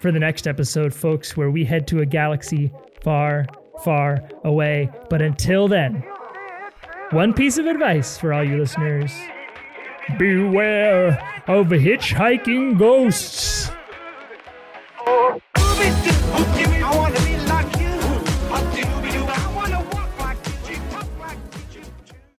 for the next episode, folks, where we head to a galaxy far, far away. But until then, one piece of advice for all you listeners beware of hitchhiking ghosts.